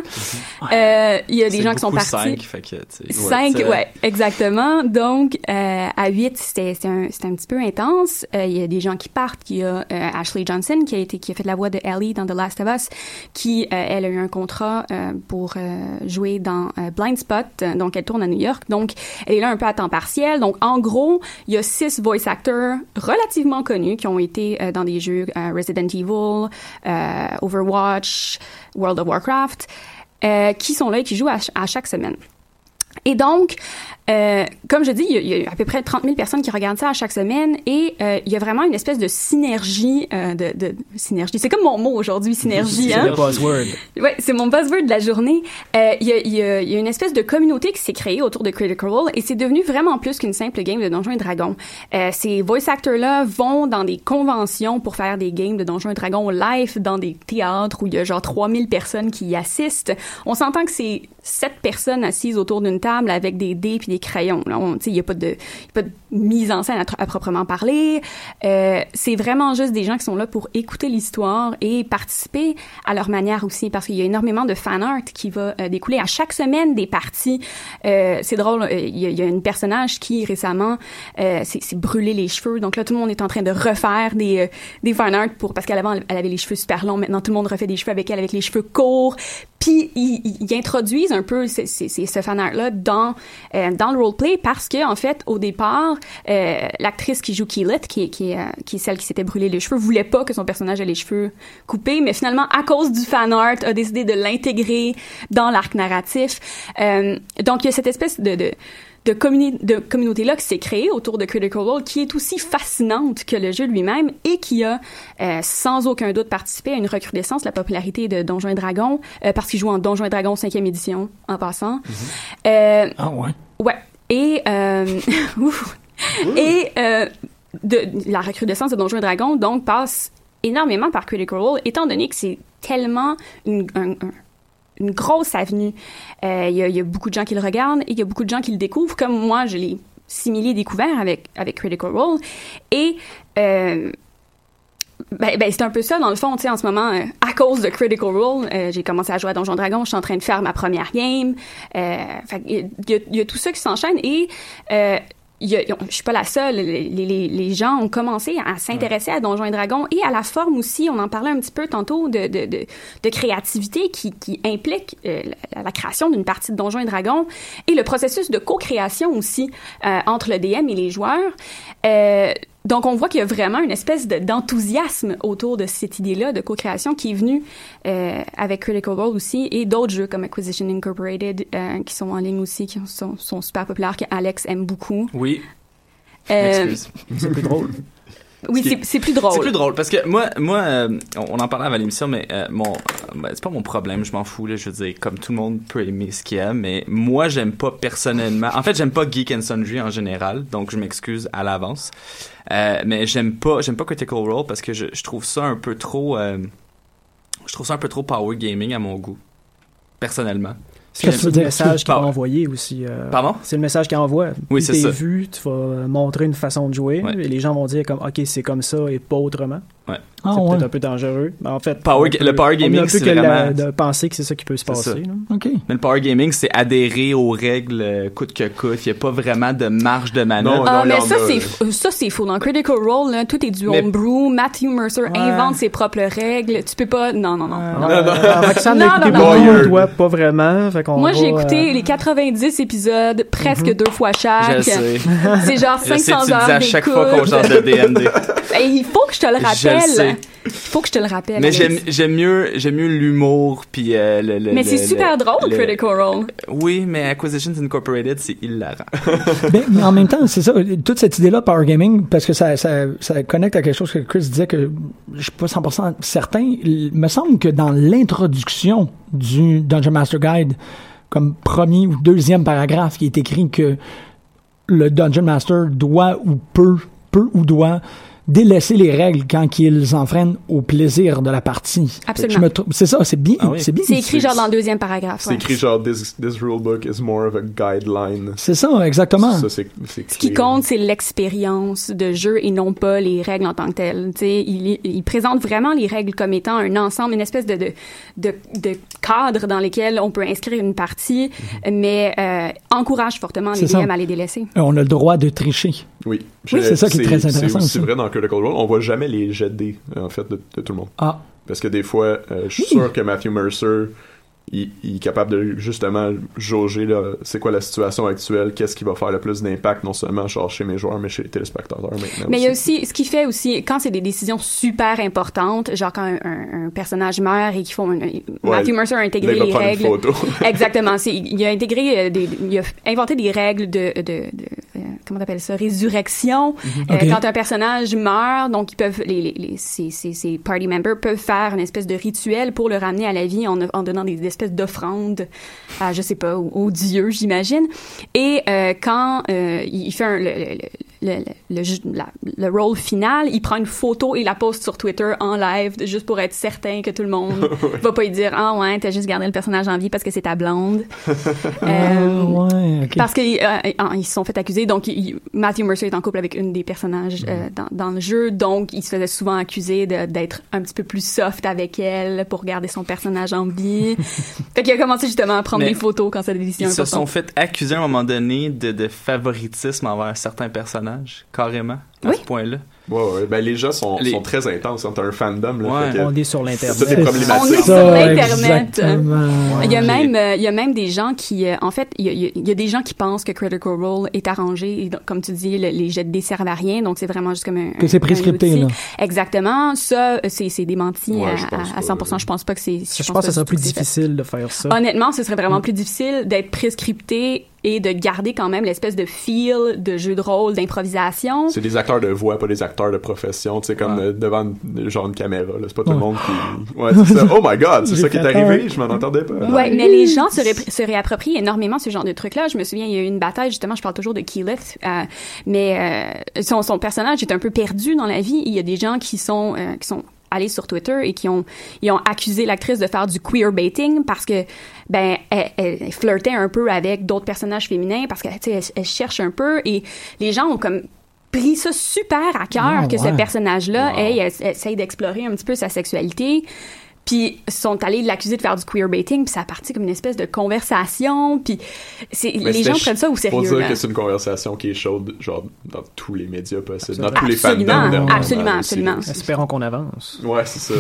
Euh, Il y a des gens qui sont partis. cinq, fait que, tu sais, Cinq, ouais, exactement. Donc, euh, à 8, c'était c'était un, un petit peu intense. Euh, Il y a des gens qui partent. Il y a euh, Ashley Johnson qui a été qui a fait la voix de Ellie dans The Last of Us, qui elle a eu un contrat euh, pour euh, jouer dans Blind Spot. Donc, elle tourne à New York. Donc, elle est là un peu à temps partiel. Donc, en gros, il y a six voice actors relativement connus qui ont été dans des jeux euh, Resident Evil, euh, Overwatch, World of Warcraft, euh, qui sont là et qui jouent à à chaque semaine. Et donc, euh, comme je dis, il y, a, il y a à peu près 30 000 personnes qui regardent ça à chaque semaine et euh, il y a vraiment une espèce de synergie, euh, de, de synergie. C'est comme mon mot aujourd'hui, synergie. C'est hein? le buzzword. Ouais, c'est mon buzzword de la journée. Euh, Il y, a, il y, a, il y a une espèce de communauté qui s'est créée autour de Critical Role et c'est devenu vraiment plus qu'une simple game de Donjons et Dragons. Euh, ces voice actors-là vont dans des conventions pour faire des games de Donjons et Dragons live dans des théâtres où il y a genre 3000 personnes qui y assistent. On s'entend que c'est sept personnes assises autour d'une table avec des dés puis des crayons. Là, il y a a pas de mise en scène à, proprement parler. Euh, c'est vraiment juste des gens qui sont là pour écouter l'histoire et participer à leur manière aussi, parce qu'il y a énormément de fan art qui va euh, découler à chaque semaine des parties. Euh, c'est drôle, euh, il y, a, y a une personnage qui récemment euh, s'est brûlé les cheveux, donc là tout le monde est en train de refaire des des fan art pour parce qu'avant elle avait les cheveux super longs, maintenant tout le monde refait des cheveux avec elle avec les cheveux courts. Puis ils- ils introduisent un peu ce fan art là dans euh, dans le roleplay parce que en fait au départ euh, l'actrice qui joue Keelit qui qui euh, qui est celle qui s'était brûlé les cheveux voulait pas que son personnage ait les cheveux coupés mais finalement à cause du fan art a décidé de l'intégrer dans l'arc narratif. Euh, donc il y a cette espèce de, de de, communi- de communauté-là qui s'est créée autour de Critical Role, qui est aussi fascinante que le jeu lui-même et qui a euh, sans aucun doute participé à une recrudescence de la popularité de Donjons et Dragons, euh, parce qu'il joue en Donjons et Dragons 5e édition, en passant. Euh, Ah ouais. Ouais. Et, euh, ouf. et euh, de, la recrudescence de Donjons et Dragons, donc, passe énormément par Critical Role, étant donné que c'est tellement une, un- un- une grosse avenue. Euh, Il y, a, il y a beaucoup de gens qui le regardent et il y a beaucoup de gens qui le découvrent, comme moi, je l'ai similé découvert avec, avec Critical Role. Et... Euh, ben, ben, c'est un peu ça, dans le fond, tu sais, en ce moment, euh, à cause de Critical Role, euh, j'ai commencé à jouer à Donjon Dragon, je suis en train de faire ma première game. Euh, il, y y y a tout ça qui s'enchaîne et je suis pas la seule. Les, gens ont commencé à s'intéresser à Donjons et Dragons et à la forme aussi. On en parlait un petit peu tantôt de, créativité qui, implique euh, la, la création d'une partie de Donjons et Dragons et le processus de co-création aussi euh, entre le DM et les joueurs. Euh, donc, on voit qu'il y a vraiment une espèce de- d'enthousiasme autour de cette idée-là de co-création qui est venue euh, avec Critical Role aussi et d'autres jeux comme Acquisition Incorporated euh, qui sont en ligne aussi, qui sont, sont super populaires, que Alex aime beaucoup. Oui. Euh, Excuse. C'est plus drôle. Oui, c'est- plus drôle. C'est plus drôle parce que moi, moi, euh, on en parlait avant l'émission, mais euh, mon, ben, c'est pas mon problème, je m'en fous là. Je veux dire, comme tout le monde peut aimer ce qu'il aime, mais moi, j'aime pas personnellement. En fait, j'aime pas Geek and Sundry en général, donc je m'excuse à l'avance. Euh, mais j'aime pas, j'aime pas Critical Role parce que je, je trouve ça un peu trop, euh, je trouve ça un peu trop power gaming à mon goût, personnellement. C'est le message qu'il va envoyer aussi. euh, Pardon? C'est le message qu'il envoie. Oui, c'est t'es ça. vu, tu vas montrer une façon de jouer, et les gens vont dire comme, ok, c'est comme ça et pas autrement. Ouais. Ah, c'est ouais. peut-être un peu dangereux. Mais en fait, Power peut- le power gaming, c'est vraiment- de penser que c'est ça qui peut se passer. ça. là. OK. Mais le power gaming, c'est adhérer aux règles euh, coûte que coûte. Il n'y a pas vraiment de marge de manœuvre. Ah, mais ça, c'est f- ça, c'est faux. Dans Critical Role, là, tout est du Mais- homebrew. Matthew Mercer invente ses propres règles. Tu peux pas... Non, non, non. non. Euh, Non, a écouté non, non, non. toi, pas vraiment. Fait Moi, j'ai va, écouté euh, les 90 épisodes presque deux fois chaque. C'est genre Je sais, 500 tu le heures dis à chaque fois qu'on change de D&D. Ben, il faut que je te le Je le rappelle. sais. Il faut que je te le rappelle. Mais j'aime j'aime mieux j'aime mieux l'humour puis euh, le, le- Mais c'est le- super drôle, le- Critical Role. Oui, mais Acquisitions Incorporated c'est hilarant. mais, mais en même temps, c'est ça, toute cette idée-là, Power Gaming, parce que ça, ça, ça connecte à quelque chose que Chris disait que je suis pas 100% certain. Il me semble que dans l'introduction du Dungeon Master Guide, comme premier ou deuxième paragraphe, il est écrit que le Dungeon Master doit ou peut, peut ou doit délaisser les règles quand ils enfreignent au plaisir de la partie. Absolument. C'est ça, c'est bien, Ah oui. c'est bien. C'est écrit genre dans le deuxième paragraphe. C'est ouais. écrit genre this, this rule book is more of a guideline. C'est ça, exactement. Ça, c'est, c'est Ce qui compte, c'est l'expérience de jeu et non pas les règles en tant que telles. Tu sais, il, il présente vraiment les règles comme étant un ensemble, une espèce de, de, de, de cadre dans lesquels on peut inscrire une partie, mais euh, encourage fortement les. DM à les délaisser. Euh, On a le droit de tricher. Oui. Oui, c'est ça qui est très intéressant C'est vrai dans Critical Role. On voit jamais les jets de dés, en fait, de, de tout le monde. Ah. Parce que des fois, euh, je suis sûr que Matthew Mercer, il, il est capable de justement jauger là, c'est quoi la situation actuelle, qu'est-ce qui va faire le plus d'impact, non seulement genre chez mes joueurs, mais chez les téléspectateurs maintenant. Mais il y a aussi, ce qui fait aussi, quand c'est des décisions super importantes, genre quand un, un- un personnage meurt et qu'ils font, Matthew Mercer a intégré les une règles. photo. Exactement. Il a intégré euh, des, il a inventé des règles de, de, de euh, comment t'appelles ça, résurrection. Mhm. Euh. Quand un personnage meurt, donc ils peuvent, les, les, les ces, ces, ces party members peuvent faire une espèce de rituel pour le ramener à la vie en, en donnant des espèces d'offrandes à, je sais pas, aux, aux dieux, j'imagine. Et euh, quand euh, il fait un, le, le, le, le, le, la- le rôle final, il prend une photo et la poste sur Twitter en live, juste pour être certain que tout le monde va pas y dire ah ouais t'as juste gardé le personnage en vie parce que c'est ta blonde. Ah, ouais, ok. Parce qu'ils ils se sont fait accuser. Donc, il- Matthew Mercer est en couple avec une des personnages euh, dans, dans le jeu. Donc, il se faisait souvent accuser de- d'être un petit peu plus soft avec elle pour garder son personnage en vie. fait qu'il a commencé justement à prendre Mais des photos quand c'est des décisions Ils se sont fait accuser à un moment donné de, de favoritisme envers certains personnages, carrément, à Oui. ce point-là. Ouais, ouais. Ben, les gens sont, Les- sont très intenses. T'as un fandom, là, Ouais. fait que- On est sur l'Internet. Tout est problématique. On est sur Ça, l'Internet. Il y a même, euh, il y a même des gens qui, euh, en fait, il y a, il y des gens qui pensent que Critical Role est arrangé. Et comme tu dis, le- les jets de dés servent à rien. Donc, c'est vraiment juste comme un. Que c'est prescripté, là. Exactement. Ça, euh, c'est c'est démenti Ouais, à, à- à pas. 100%. Je pense pas que c'est. Je pense que ce serait plus c'est fait. difficile de faire ça. Honnêtement, ce serait vraiment plus difficile d'être prescripté et de garder quand même l'espèce de feel de jeu de rôle, d'improvisation. C'est des acteurs de voix, pas des acteurs de profession, tu sais, comme euh, devant une- genre une caméra, là. C'est pas tout le Ouais. monde qui... Ouais, c'est ça. Oh my god, c'est ça qui est arrivé, peur. je m'en entendais pas. Ouais, mais les gens se, ré- se réapproprient énormément ce genre de truc-là. Je me souviens, il y a eu une bataille, justement, je parle toujours de Keyleth, euh, mais euh, son, son personnage est un peu perdu dans la vie. Il y a des gens qui sont, euh, qui sont allés sur Twitter et qui ont, ils ont accusé l'actrice de faire du queer baiting parce que, ben, elle, flirtait un peu avec d'autres personnages féminins parce que, tu sais, elle, elle cherche un peu et les gens ont comme pris ça super à cœur Ah, que ouais. ce personnage-là Wow. essaye d'explorer un petit peu sa sexualité. Puis sont allés l'accuser de faire du queerbaiting, puis ça a parti comme une espèce de conversation, puis les gens prennent ça au Faut sérieux. dire là. que c'est une conversation qui est chaude, genre, dans tous les médias possibles, dans Absolument. tous les fandoms. Absolument, absolument, aussi, absolument. Espérons qu'on avance. Ouais, c'est ça.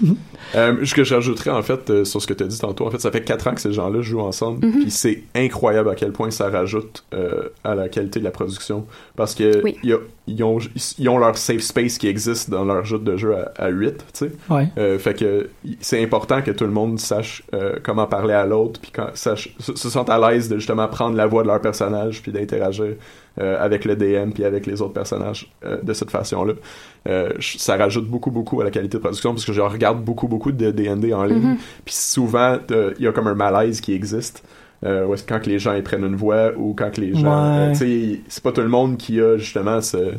euh, ce que j'ajouterais, en fait, euh, sur ce que tu as dit tantôt, en fait, ça fait quatre ans que ces gens-là jouent ensemble, Mhm. puis c'est incroyable à quel point ça rajoute euh, à la qualité de la production. Parce que Oui. y a- ont, ils ont leur safe space qui existe dans leur jeu de jeu à, à 8, tu sais. Ouais. Euh, fait que c'est important que tout le monde sache euh, comment parler à l'autre, puis quand sache, se, se sentent à l'aise de justement prendre la voix de leur personnage, puis d'interagir euh, avec le DM, puis avec les autres personnages euh, de cette façon-là. Euh, ça rajoute beaucoup, beaucoup à la qualité de production, parce que je regarde beaucoup, beaucoup de D&D en ligne, Mhm. puis souvent, il y a comme un malaise qui existe. Euh, quand que les gens ils prennent une voix ou quand que les gens Ouais. euh, c'est pas tout le monde qui a justement ce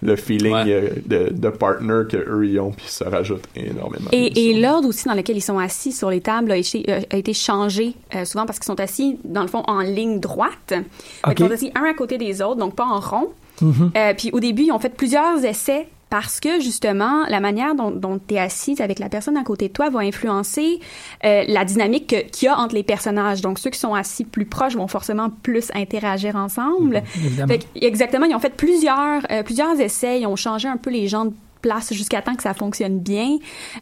le feeling Ouais. de, de partner que eux ils ont puis ça rajoute énormément Et, et l'ordre aussi dans lequel ils sont assis sur les tables a été, a été changé euh, souvent parce qu'ils sont assis, dans le fond, en ligne droite. Qu'ils sont assis un à côté des autres, donc pas en rond. Mhm. Euh, puis au début, ils ont fait plusieurs essais parce que justement, la manière dont, tu es assise avec la personne à côté de toi va influencer euh, la dynamique que- qu'il y a entre les personnages. Donc ceux qui sont assis plus proches vont forcément plus interagir ensemble. Évidemment. Fait que, exactement, ils ont fait plusieurs, euh, plusieurs essais, ils ont changé un peu les gens de place jusqu'à temps que ça fonctionne bien.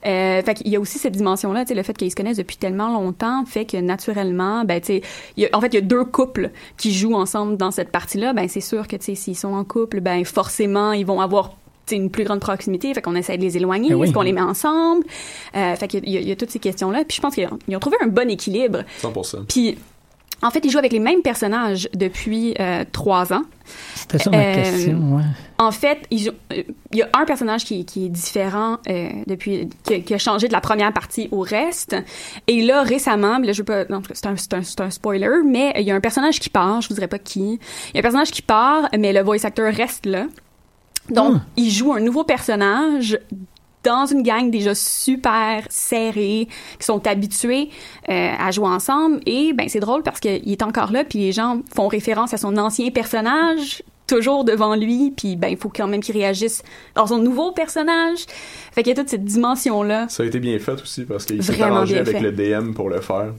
Euh, fait qu'il y a aussi cette dimension-là, le fait qu'ils se connaissent depuis tellement longtemps fait que naturellement, ben, tu il en fait, il y a deux couples qui jouent ensemble dans cette partie-là. Ben, c'est sûr que, tu sais, s'ils sont en couple, ben, forcément, ils vont avoir une plus grande proximité, fait qu'on essaie de les éloigner, Eh oui. est-ce qu'on les met ensemble? Euh, fait qu'il y, a- il y a toutes ces questions-là. Puis je pense qu'ils ont, trouvé un bon équilibre. 100%. Puis, en fait, ils jouent avec les mêmes personnages depuis euh, trois ans. C'était ça ma Euh, question, ouais. En fait, euh, il y a un personnage qui, qui est différent euh, depuis, qui, a- qui a changé de la première partie au reste. Et là, récemment, là, je veux pas, c'est un, c'est un, c'est un spoiler, mais il y a un personnage qui part, je vous dirai pas qui. Il y a un personnage qui part, mais le voice actor reste là. Donc, Hmm. il joue un nouveau personnage dans une gang déjà super serrée, qui sont habitués euh, à jouer ensemble. Et ben c'est drôle parce qu'il est encore là, puis les gens font référence à son ancien personnage toujours devant lui, puis ben il faut quand même qu'il réagisse dans son nouveau personnage. Fait qu'il y a toute cette dimension là. Ça a été bien fait aussi parce qu'il s'est arrangé avec fait. le DM pour le faire.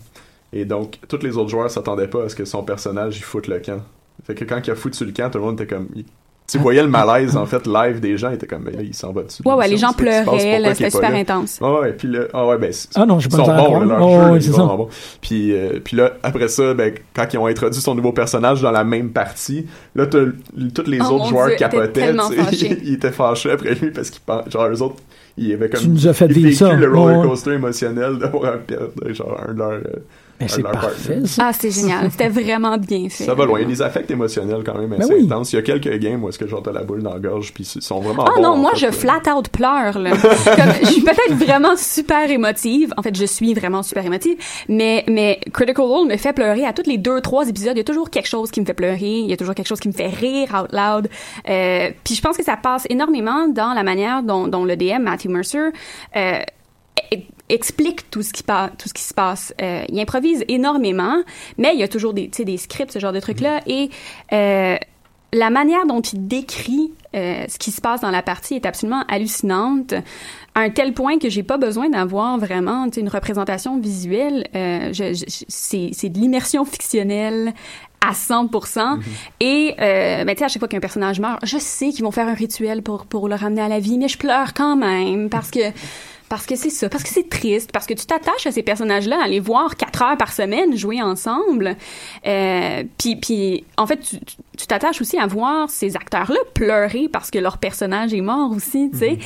Et donc, tous les autres joueurs s'attendaient pas à ce que son personnage il foute le camp. Fait que quand il a foutu le camp, tout le monde était comme. Tu voyais le malaise en fait live des gens, ils étaient comme ben là, il s'en va dessus. Ouais, ouais, les gens pleuraient, là, c'était super là? intense. Ouais, ouais, puis là, ah ouais, ben, c'est- Ah non, pas ils sont bons, leur jeu, Oh. Puis, euh, puis là, après ça, ben, quand ils ont introduit son nouveau personnage dans la même partie, là, tous les Oh, autres joueurs Dieu, ils étaient capotaient, ils étaient fâchés après lui parce qu'ils pensent, genre, eux autres, ils avaient comme. Tu nous as fait ils vivre vécu ça. le roller coaster émotionnel d'avoir un, père- genre, un de leurs. Mais c'est parfait, ça. Ah, c'était génial. C'était vraiment bien fait. Ça va loin. Il y a des affects émotionnels quand même assez Ben oui. intenses. Il y a quelques games où est-ce que genre t'as la boule dans la gorge puis ils sont vraiment Ah bons, non, moi fait, je là. flat out pleure là. Comme, je suis peut-être vraiment super émotive. En fait, je suis vraiment super émotive, mais mais Critical Role me fait pleurer à tous les deux trois épisodes. Il y a toujours quelque chose qui me fait pleurer. Il y a toujours quelque chose qui me fait rire out loud. Euh, puis je pense que ça passe énormément dans la manière dont, dont le DM Matthew Mercer euh, explique tout ce qui passe tout ce qui se passe Euh, il improvise énormément mais il y a toujours des tu sais des scripts ce genre de trucs là et euh, la manière dont il décrit euh, ce qui se passe dans la partie est absolument hallucinante à un tel point que j'ai pas besoin d'avoir vraiment tu sais, une représentation visuelle. Euh, je- je- c'est c'est de l'immersion fictionnelle à 100%. Et euh, ben, tu sais, à chaque fois qu'un personnage meurt, je sais qu'ils vont faire un rituel pour, pour le ramener à la vie, mais je pleure quand même parce que parce que c'est ça, parce que c'est triste, parce que tu t'attaches à ces personnages-là, à les voir quatre heures par semaine jouer ensemble. Euh, puis, puis, en fait, tu t'attaches aussi à voir ces acteurs-là pleurer parce que leur personnage est mort aussi, tu sais.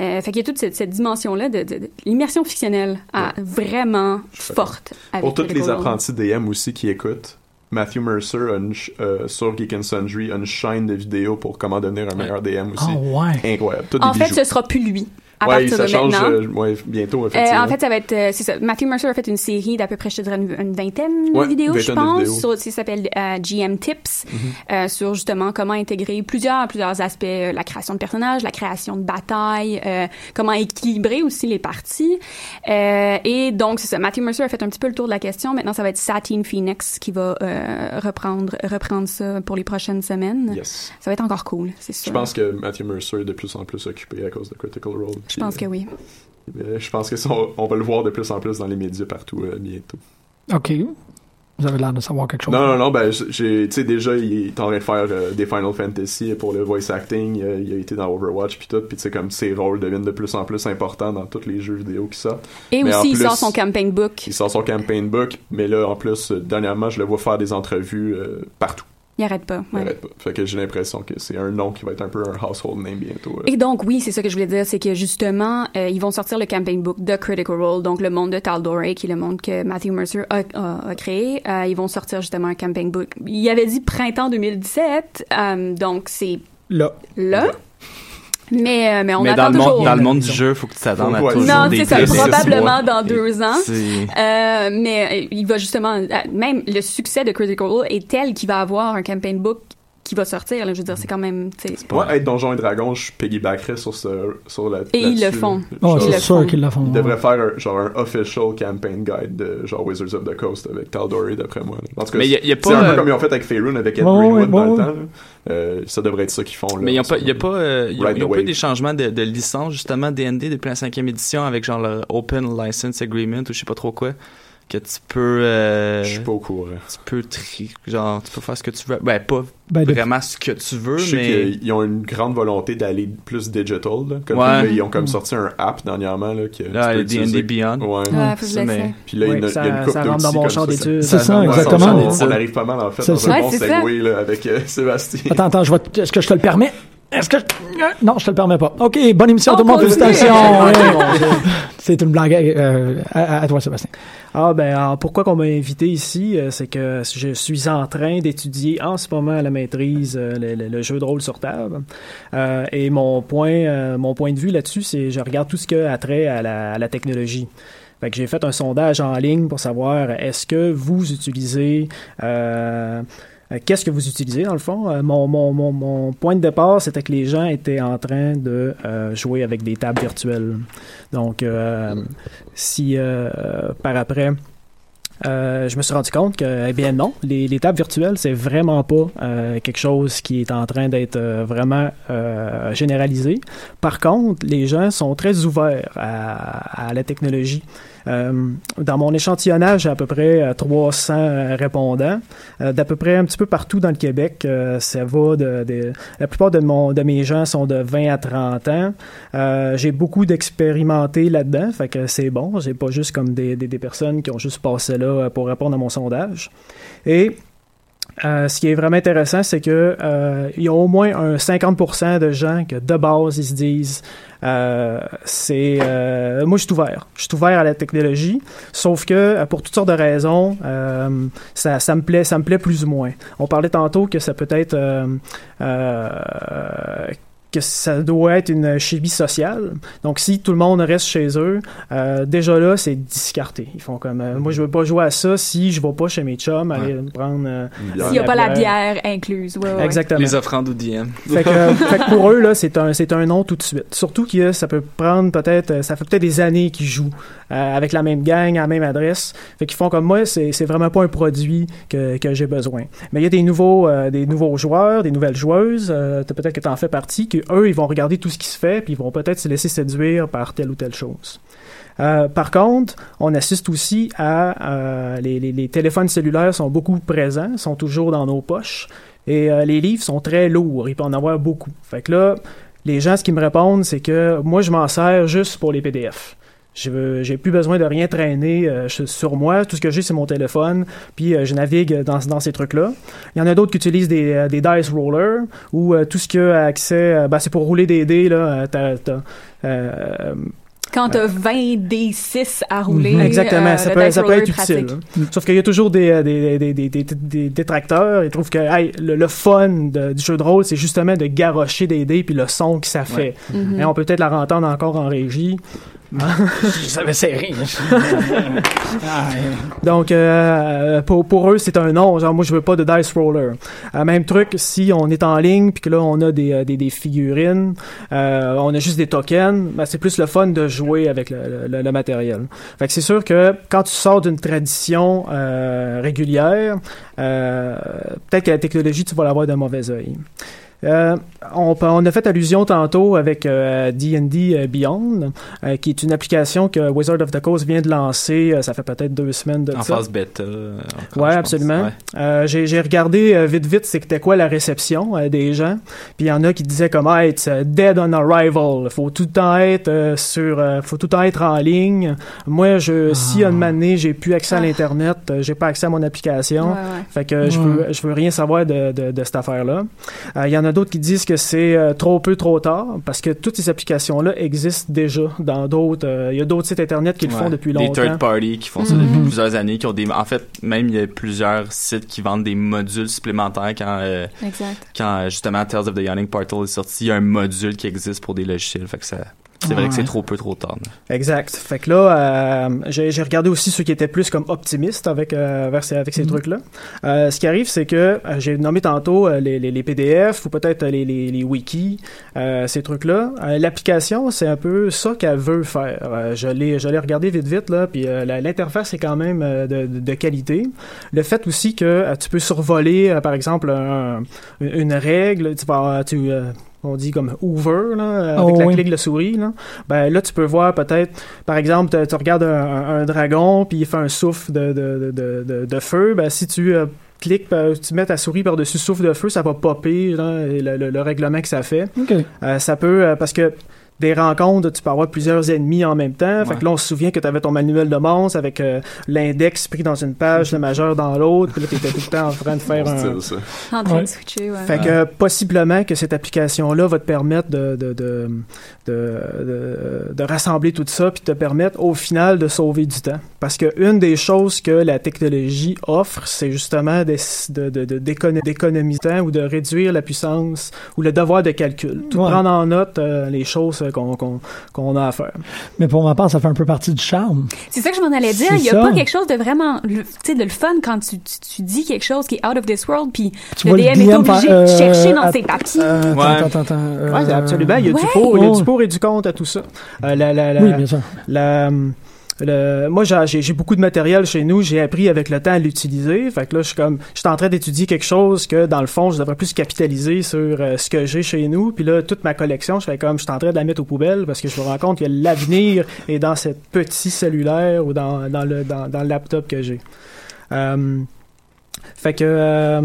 Euh, fait qu'il y a toute cette, cette dimension-là de, de- de l'immersion fictionnelle à vraiment forte. avec Pour tous les apprentis DM aussi qui écoutent, Matthew Mercer a une ch- euh, sur Geek and Sundry a une chaîne de vidéos pour comment devenir un meilleur DM aussi. Ah ouais. Incroyable. Tout En des fait, bijoux. ce sera plus lui. À ouais, partir ça de change maintenant. euh, ouais, bientôt, Euh, effectivement. en fait, ça va être, euh, c'est ça. Matthew Mercer a fait une série d'à peu près, je te dirais, une, une vingtaine Ouais, de vidéos, je vingtaine pense, vidéos. sur, ça s'appelle euh, GM Tips, euh, sur justement comment intégrer plusieurs, plusieurs aspects, la création de personnages, la création de batailles, euh, comment équilibrer aussi les parties. Euh, et donc, c'est ça. Matthew Mercer a fait un petit peu le tour de la question. Maintenant, ça va être Satine Phoenix qui va euh, reprendre, reprendre ça pour les prochaines semaines. Yes. Ça va être encore cool, c'est sûr. Je pense que Matthew Mercer est de plus en plus occupé à cause de Critical Role. Je pense que oui. Euh, je pense que ça, on, on va le voir de plus en plus dans les médias partout euh, bientôt. OK. Vous avez l'air de savoir quelque chose. Non, non, non, ben, j'ai, tu sais, déjà, il est en train de faire euh, des Final Fantasy pour le voice acting, euh, il a été dans Overwatch puis tout, puis tu sais, comme ses rôles deviennent de plus en plus importants dans tous les jeux vidéo qui sortent. Et Mais aussi, il sort son campaign book. Il sort son campaign book, mais là, en plus, euh, dernièrement, je le vois faire des entrevues euh, partout. Il arrête pas. Il ouais. arrête pas. Fait que j'ai l'impression que c'est un nom qui va être un peu un household name bientôt. euh. Et donc, oui, c'est ça que je voulais dire, c'est que justement, euh, ils vont sortir le campaign book de Critical Role, donc le monde de Taldore, qui est le monde que Matthew Mercer a, a- a créé. Euh, ils vont sortir justement un campaign book. Il avait dit printemps 2017, euh, donc c'est Là. là. Mais, euh, mais on Mais attend dans le, toujours. monde, dans le monde du jeu, faut que tu t'attendes à toujours Non, des c'est ça, probablement dans deux ans. Euh, mais il va justement, euh, même le succès de Critical Role est tel qu'il va avoir un campaign book qui va sortir. Là, je veux dire, c'est quand même, Moi, être Donjon et Dragon, je piggybackerais sur, ce, sur la. Et ils le font. Oh, Ils c'est le sûr qu'ils le font. Ils ouais. devraient faire un, genre un official campaign guide de genre Wizards of the Coast avec Tal'Dorei d'après moi. là. En tout cas, Mais c'est un peu euh, comme ils ont fait avec Faerun avec Ed Ouais, ouais, Greenwood dans ouais, le ouais. temps. là. Euh, ça devrait être ça qu'ils font. Là, Mais il n'y a pas, y a pas, euh, y a- Ride y a the pas eu wave. des changements de, de licence, justement, D&D depuis la cinquième édition avec genre le Open License Agreement ou je sais pas trop quoi, que tu peux, euh, Je suis pas au courant. tu peux tri, genre, tu peux faire ce que tu veux. Ben, pas Ben, vraiment ce que tu veux, Je sais mais. qu'ils ont une grande volonté d'aller plus digital. Là. Comme Ouais. là, ils ont comme sorti un app dernièrement là, que Là, tu peux D&D utiliser. Beyond. Ouais. Ouais, faut Ça, mais-. Puis là, il y a Oui, une- il y a ça- une coupe ça rentre dans mon champ ça. d'études. C'est ça, Ouais, exactement. on- On, arrive pas mal en fait C'est dans ça. un bon ça. segway là, avec euh, Sébastien. Attends, attends, je vais te- est-ce que je te le permets? Est-ce que je... Non, je te le permets pas. OK, bonne émission On tout le monde, félicitations. C'est une blague euh, à, à toi, Sébastien. Ah ben alors, pourquoi qu'on m'a invité ici, euh, c'est que je suis en train d'étudier en ce moment à la maîtrise euh, le, le- le jeu de rôle sur table. Euh, et mon point, euh, mon point de vue là-dessus, c'est je regarde tout ce qui a trait à la, à la technologie. Fait que j'ai fait un sondage en ligne pour savoir est-ce que vous utilisez qu'est-ce que vous utilisez dans le fond? Euh, mon, point de départ, c'était que les gens étaient en train de euh, jouer avec des tables virtuelles. Donc, euh, si euh, par après, euh, je me suis rendu compte que, eh bien non, les, les tables virtuelles, c'est vraiment pas euh, quelque chose qui est en train d'être euh, vraiment euh, généralisé. Par contre, les gens sont très ouverts à la technologie. Euh, dans mon échantillonnage, j'ai à peu près euh, 300 euh, répondants, euh, d'à peu près un petit peu partout dans le Québec. ça va de, de- la plupart de, mon, de mes gens sont de 20 à 30 ans. J'ai beaucoup d'expérimentés là-dedans, fait que c'est bon. J'ai pas juste comme des, des, des personnes qui ont juste passé là pour répondre à mon sondage. Et euh, ce qui est vraiment intéressant, c'est que euh, il y a au moins un 50% de gens que de base ils se disent euh, c'est euh, moi je suis ouvert, je suis ouvert à la technologie, sauf que euh, pour toutes sortes de raisons, ça, ça me plaît, ça me plaît plus ou moins. On parlait tantôt que ça peut être que ça doit être une chimie sociale. Donc, si tout le monde reste chez eux, euh, déjà là, c'est discarté. Ils font comme, euh, moi, je veux pas jouer à ça si je vais pas chez mes chums aller me prendre. euh, S'il n'y a pas la bière incluse. Ouais, ouais. Exactement. Les offrandes au DM. Fait que, euh, fait que pour eux, là, c'est un, c'est un non tout de suite. Surtout que ça peut prendre peut-être, ça fait peut-être des années qu'ils jouent euh, avec la même gang, à la même adresse. Fait qu'ils font comme moi, c'est, c'est vraiment pas un produit que, que j'ai besoin. Mais il y a des nouveaux, euh, des nouveaux joueurs, des nouvelles joueuses, euh, t'as peut-être que t'en fais partie, que eux, ils vont regarder tout ce qui se fait, puis ils vont peut-être se laisser séduire par telle ou telle chose. Euh, par contre, on assiste aussi à euh, les, téléphones cellulaires sont beaucoup présents, sont toujours dans nos poches, et euh, les livres sont très lourds, il peut en avoir beaucoup. Fait que là, les gens, ce qu'ils me répondent, c'est que moi, je m'en sers juste pour les PDF. J'ai plus besoin de rien traîner euh, sur moi. Tout ce que j'ai, c'est mon téléphone. Puis euh, je navigue dans, dans ces trucs-là. Il y en a d'autres qui utilisent des, euh, des dice rollers où euh, tout ce qui a accès, euh, ben, c'est pour rouler des dés là. euh, t'as- t'as, euh, Quand t'as 20 D6 à rouler. Mhm. Exactement, euh, ça, le peut, dice ça peut roller être utile. hein. Sauf qu'il y a toujours des, des, des, des, des, des- des détracteurs. Ils trouvent que hey, le, le fun de- du jeu de rôle, c'est justement de garrocher des dés puis le son que ça fait. Ouais. Mhm. Et on peut peut-être la entendre encore en régie. Serrer. Ah, Donc, euh, pour, pour eux, c'est un non. Genre, moi, je veux pas de dice roller. Euh, même truc, si on est en ligne, puis que là, on a des, euh, des, des figurines, on a juste des tokens, ben, c'est plus le fun de jouer avec le, matériel. Fait que c'est sûr que quand tu sors d'une tradition régulière, peut-être que la technologie, tu vas l'avoir d'un mauvais œil. Euh, on, on a fait allusion tantôt avec euh, D&D euh, Beyond, euh, qui est une application que Wizard of the Coast vient de lancer. euh, ça fait peut-être deux semaines de En ça. phase bêta. euh, encore, Ouais, absolument. Ouais. Euh, j'ai regardé euh, vite vite c'était quoi la réception euh, des gens. Puis il y en a qui disaient comme ah, it's euh, dead on arrival. Faut tout le temps être euh, sur euh, faut tout le temps être en ligne. Moi je si une année j'ai plus accès à l'internet, euh, j'ai pas accès à mon application. Ouais, ouais. Fait que je veux je veux rien savoir de de, de cette affaire là. Il y en a d'autres qui disent que c'est euh, trop peu trop tard parce que toutes ces applications là existent déjà dans d'autres euh, il y a d'autres sites internet qui le font depuis Des longtemps. third party qui font ça Mhm. depuis plusieurs années, qui ont des. En fait, même il y a plusieurs sites qui vendent des modules supplémentaires quand. euh, Exact. Quand euh, justement Tales of the Yawning Portal est sorti, il y a un module qui existe pour des logiciels. Fait que ça. C'est vrai Ouais. que c'est trop peu trop tard. Exact. Fait que là, euh, j'ai regardé aussi ceux qui étaient plus comme optimistes avec, euh, vers ces- avec ces Mhm. trucs-là. Euh, ce qui arrive, c'est que euh, j'ai nommé tantôt euh, les, les, les PDF ou peut-être les, les, les wikis, euh, ces trucs-là. Euh, L'application, c'est un peu ça qu'elle veut faire. Euh, je l'ai je l'ai regardé vite vite, là, puis euh, l'interface est quand même euh, de, de, de qualité. Le fait aussi que euh, tu peux survoler, euh, par exemple, un- une règle, tu vas... Tu, euh, on dit comme Hoover, là, avec Oh, la oui. clique de la souris, là. Ben là, tu peux voir peut-être, par exemple, tu- tu regardes un, dragon, puis il fait un souffle de, de, de, de, feu. Ben si tu euh, cliques, euh, tu mets ta souris par-dessus souffle de feu, ça va popper là, le, le- le règlement que ça fait. Euh, ça peut, euh, parce que des rencontres, tu peux avoir plusieurs ennemis en même temps. Fait que là, on se souvient que tu avais ton manuel de monstre avec euh, l'index pris dans une page, le majeur dans l'autre, puis là, tu étais tout le temps en train de faire un... style, ça. En train Ouais. de switcher, ouais. Fait que euh, possiblement que cette application-là va te permettre de, de, de, de, de- de rassembler tout ça puis te permettre au final de sauver du temps. Parce que une des choses que la technologie offre, c'est justement de, de, de, de- d'écono- d'économiser du temps ou de réduire la puissance ou le devoir de calcul. Tout Ouais. prendre en note euh, les choses qu'on qu'on qu'on a à faire. Mais pour ma part, ça fait un peu partie du charme. C'est ça que je m'en allais dire. Il y a ça. pas quelque chose de vraiment, tu sais, de le fun quand tu, tu, tu dis quelque chose qui est out of this world, puis Tu le vois le DM est DM obligé de euh, chercher dans ses papiers. euh, attends, Ouais. attends, attends, euh, Ouais, absolument. Il y a, Ouais. du pour, il y a du pour et du contre à tout ça. Euh, la, la, la, Oui, bien sûr. la- le- moi, j'ai- beaucoup de matériel chez nous. J'ai appris avec le temps à l'utiliser. Fait que là, je suis comme, je suis en train d'étudier quelque chose que, dans le fond, je devrais plus capitaliser sur euh, ce que j'ai chez nous. Puis là, toute ma collection, je fais comme, je suis en train de la mettre aux poubelles parce que je me rends compte que l'avenir est dans ce petit cellulaire ou dans, dans le, dans, dans le laptop que j'ai. Euh, fait que euh,